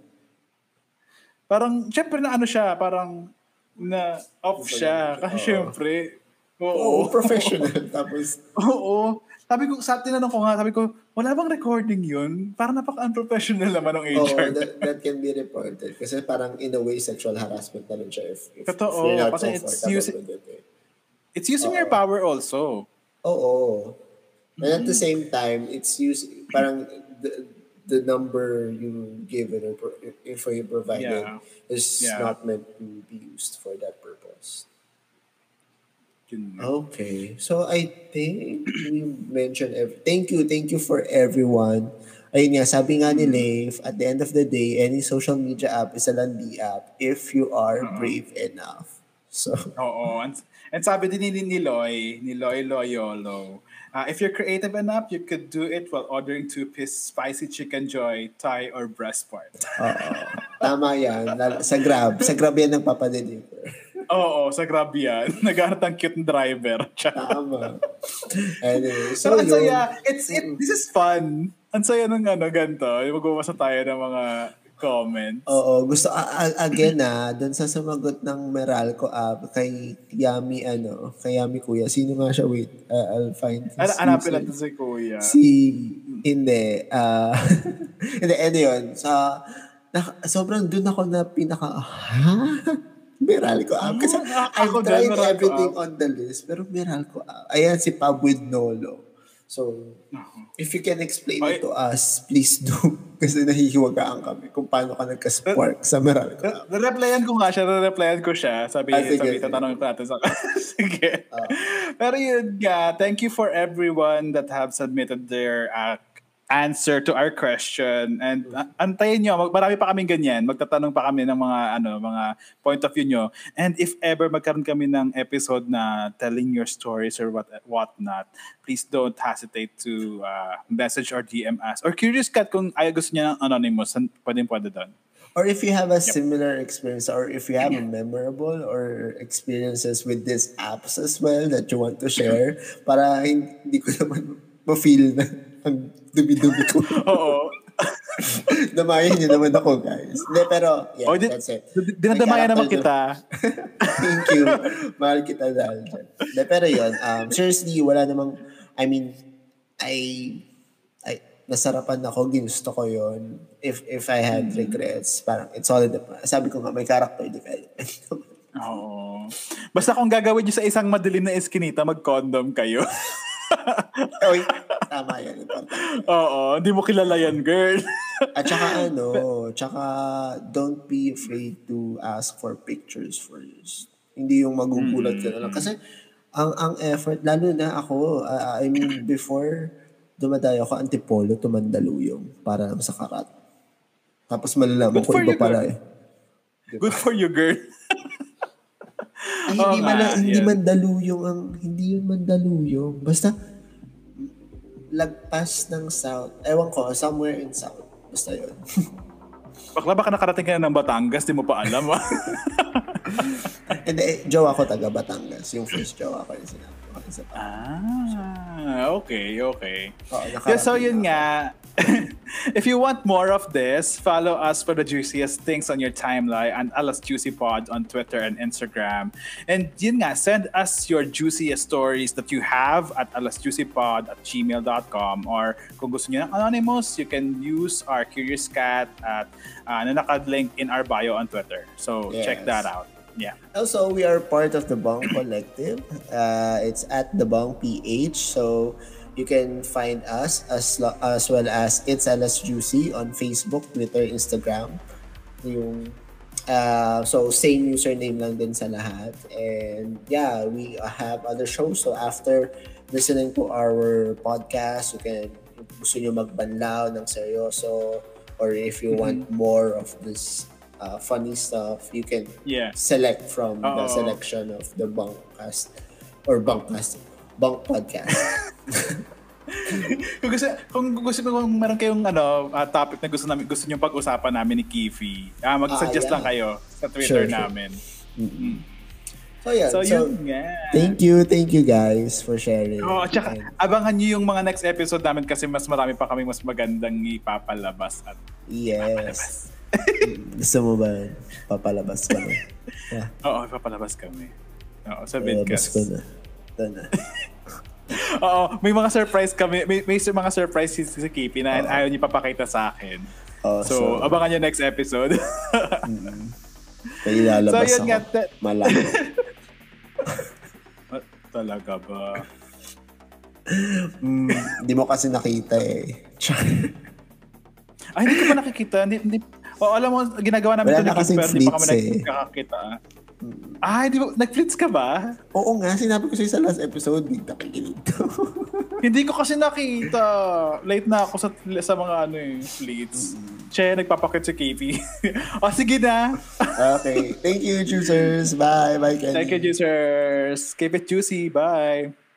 Speaker 4: Parang, syempre na ano siya, parang na off siya. [laughs] Kasi
Speaker 3: Oo.
Speaker 4: syempre,
Speaker 3: Oo,
Speaker 4: oo.
Speaker 3: professional. Tapos, [laughs]
Speaker 4: Oo. Sabi ko, sa tinanong ko nga, sabi ko, wala bang recording yun? Parang napaka-unprofessional naman ng
Speaker 3: oh,
Speaker 4: HR.
Speaker 3: that, that can be reported. Kasi parang in a way, sexual harassment na rin siya if, if,
Speaker 4: Totoo,
Speaker 3: if you're not
Speaker 4: kasi it's using-
Speaker 3: it. Eh.
Speaker 4: It's using your
Speaker 3: Oo.
Speaker 4: power also.
Speaker 3: Oo. And at the same time, it's used, parang the, the number you given or pro- info you provided
Speaker 4: Yeah.
Speaker 3: is
Speaker 4: Yeah.
Speaker 3: not meant to be used for that purpose.
Speaker 4: Yun.
Speaker 3: Okay. So I think we mentioned every- thank you, thank you for everyone. Ayun nga, sabi nga ni Leif, at the end of the day, any social media app is a landi app if you are brave enough. So,
Speaker 4: Oo. And, and sabi din ni Niloy, Niloy Loyolo, uh, if you're creative enough, you could do it while ordering two-piece spicy chicken joy, thigh, or breast part.
Speaker 3: oo. Tama yan. Sa Grab. Sa Grab yan nagpapadeliver.
Speaker 4: Oo, sa Grab yan. [laughs] Naghanap ng cute driver. [laughs]
Speaker 3: Tama. Anyway,
Speaker 4: So,
Speaker 3: so
Speaker 4: ang saya. It's, it, this is fun. Ang saya ng ano, ganito. Magbabasa tayo ng mga comments.
Speaker 3: Oo, gusto, a- again [laughs] ah, doon sa sumagot ng Meralco app kay Yami, ano, kay Yami Kuya. Sino nga siya? Wait, uh, I'll find his
Speaker 4: Ano, hanapin natin si Kuya.
Speaker 3: Si, hindi, ah, hindi, ano yun, sa, na, sobrang doon ako na pinaka, ha? Meralco app. Kasi
Speaker 4: ako din,
Speaker 3: tried
Speaker 4: Meralco
Speaker 3: everything on the list, pero Meralco app. Ayan, si Pab with Nolo. So, if you can explain
Speaker 4: Okay.
Speaker 3: it to us, please do. [laughs] Kasi nahihiwagaan kami kung paano ka nagka-spark sa Meralco app.
Speaker 4: Re-replyan ko nga siya, re-replyan ko siya. Sabi,
Speaker 3: Ah, sige,
Speaker 4: sabi,
Speaker 3: sige.
Speaker 4: tatanungin ko natin sa [laughs] Sige.
Speaker 3: Ah.
Speaker 4: Pero yun nga, thank you for everyone that have submitted their uh, answer to our question. And uh, antayin nyo, mag, marami pa kaming ganyan. Magtatanong pa kami ng mga, ano, mga point of view nyo. And if ever magkaroon kami ng episode na telling your stories or what what not, please don't hesitate to uh, message or DM us. Or curious cat kung ayaw gusto niya ng anonymous, pwede pwede doon.
Speaker 3: Or if you have a similar experience or if you have a memorable or experiences with these apps as well that you want to share para hindi ko naman ma-feel na ang dumi-dumi ko. [laughs]
Speaker 4: Oo. [laughs]
Speaker 3: Damayan niyo naman ako, guys. Hindi, pero yeah,
Speaker 4: Oh, di-
Speaker 3: that's it.
Speaker 4: Dinadamayan
Speaker 3: May
Speaker 4: naman kita. [laughs]
Speaker 3: Thank you. Mahal kita dahil dyan. De, pero yun, um, seriously, wala namang, I mean, I, I, nasarapan ako, ginusto ko yun. If if I had regrets, parang it's all in the, sabi ko nga, may character development.
Speaker 4: Oo. Basta kung gagawin nyo sa isang madilim na eskinita, mag-condom kayo.
Speaker 3: Oy, tama yan.
Speaker 4: Oo, hindi mo kilala yan, girl. [laughs]
Speaker 3: At saka ano, tsaka don't be afraid to ask for pictures first. Hindi yung magugulat ka na lang. Kasi ang ang effort, lalo na ako, uh, I mean, before dumadayo ako, antipolo to Mandaluyong para lang sa karat. Tapos malalaman
Speaker 4: Good
Speaker 3: ko
Speaker 4: for
Speaker 3: iba
Speaker 4: you,
Speaker 3: pala eh.
Speaker 4: Good for you, girl.
Speaker 3: Ay, hindi,
Speaker 4: nga,
Speaker 3: mala, hindi
Speaker 4: yan.
Speaker 3: Mandaluyong ang, hindi yun Mandaluyong. Basta, lagpas ng South. Ewan ko, somewhere in South. Basta yun. [laughs]
Speaker 4: Bakla baka nakarating ka na ng Batangas, di mo pa alam. ah. [laughs]
Speaker 3: And eh, jowa ko taga Batangas. Yung first jowa ko yung sinabi ko.
Speaker 4: Ah, okay, okay.
Speaker 3: Oo,
Speaker 4: Yeah, so yun
Speaker 3: na
Speaker 4: nga. [laughs] if you want more of this, follow us for the juiciest things on your timeline and Alas Juicy Pod on Twitter and Instagram. And yun nga, send us your juiciest stories that you have at alasjuicypod at gmail.com or kung gusto niyo ng anonymous, you can use our Curious Cat at uh, na nakalink in our bio on Twitter. So check that out. Yeah.
Speaker 3: Also, we are part of the Bong Collective. Uh, it's at the Bong PH. So you can find us as as well as It's LS Juicy on Facebook, Twitter, Instagram. Yung uh, so same username lang din sa lahat. And yeah, we have other shows. So after listening to our podcast, you can gusto nyo magbanlaw ng seryoso or if you want more of this uh, funny stuff, you can
Speaker 4: Yeah.
Speaker 3: select from the
Speaker 4: Oo.
Speaker 3: selection of the Bunkcast or Bunkcast, Bunk Podcast. [laughs]
Speaker 4: kung gusto kung gusto kung meron kayong ano ah, topic na gusto namin gusto niyo pag-usapan namin ni Kifi, ah mag-suggest
Speaker 3: Ah, yeah.
Speaker 4: lang kayo sa Twitter
Speaker 3: Sure, sure.
Speaker 4: namin.
Speaker 3: so yeah,
Speaker 4: So,
Speaker 3: so,
Speaker 4: yun nga.
Speaker 3: thank you, thank you guys for sharing.
Speaker 4: Oh, at saka
Speaker 3: And
Speaker 4: abangan niyo yung mga next episode namin kasi mas marami pa kaming mas magandang ipapalabas at
Speaker 3: yes. gusto mo ba papalabas ka na? Yeah,
Speaker 4: Oo, ipapalabas kami. Oo, sa
Speaker 3: palabas
Speaker 4: Vidcast.
Speaker 3: ko na. Ito na. [laughs]
Speaker 4: Oo, may mga surprise kami. May, may mga surprise si, si Kipi na ayaw niya papakita sa akin.
Speaker 3: Oh,
Speaker 4: So,
Speaker 3: so,
Speaker 4: abangan niyo next episode. [laughs]
Speaker 3: ilalabas
Speaker 4: So, yun
Speaker 3: ako.
Speaker 4: nga, te-
Speaker 3: Malaki.
Speaker 4: Ah, [laughs] Talaga ba?
Speaker 3: Mm, Hindi mo kasi nakita eh.
Speaker 4: Ay, hindi ko pa nakikita. Hindi, hindi, oh, alam mo, ginagawa namin
Speaker 3: Wala
Speaker 4: ito ni
Speaker 3: na kasing
Speaker 4: pero hindi pa kami
Speaker 3: flits eh.
Speaker 4: nagkakakita. Ah, di ba, nag-flits ka ba?
Speaker 3: Oo nga, sinabi ko sa'yo sa last episode, hindi nakikinig to. [laughs]
Speaker 4: hindi ko kasi nakita. Late na ako sa, sa mga ano eh, flits. Che, nagpapakit si KP. [laughs] o, sige na. [laughs]
Speaker 3: okay. Thank you, choosers. Bye. Bye, Kenny.
Speaker 4: Thank you, users. Keep it juicy. Bye.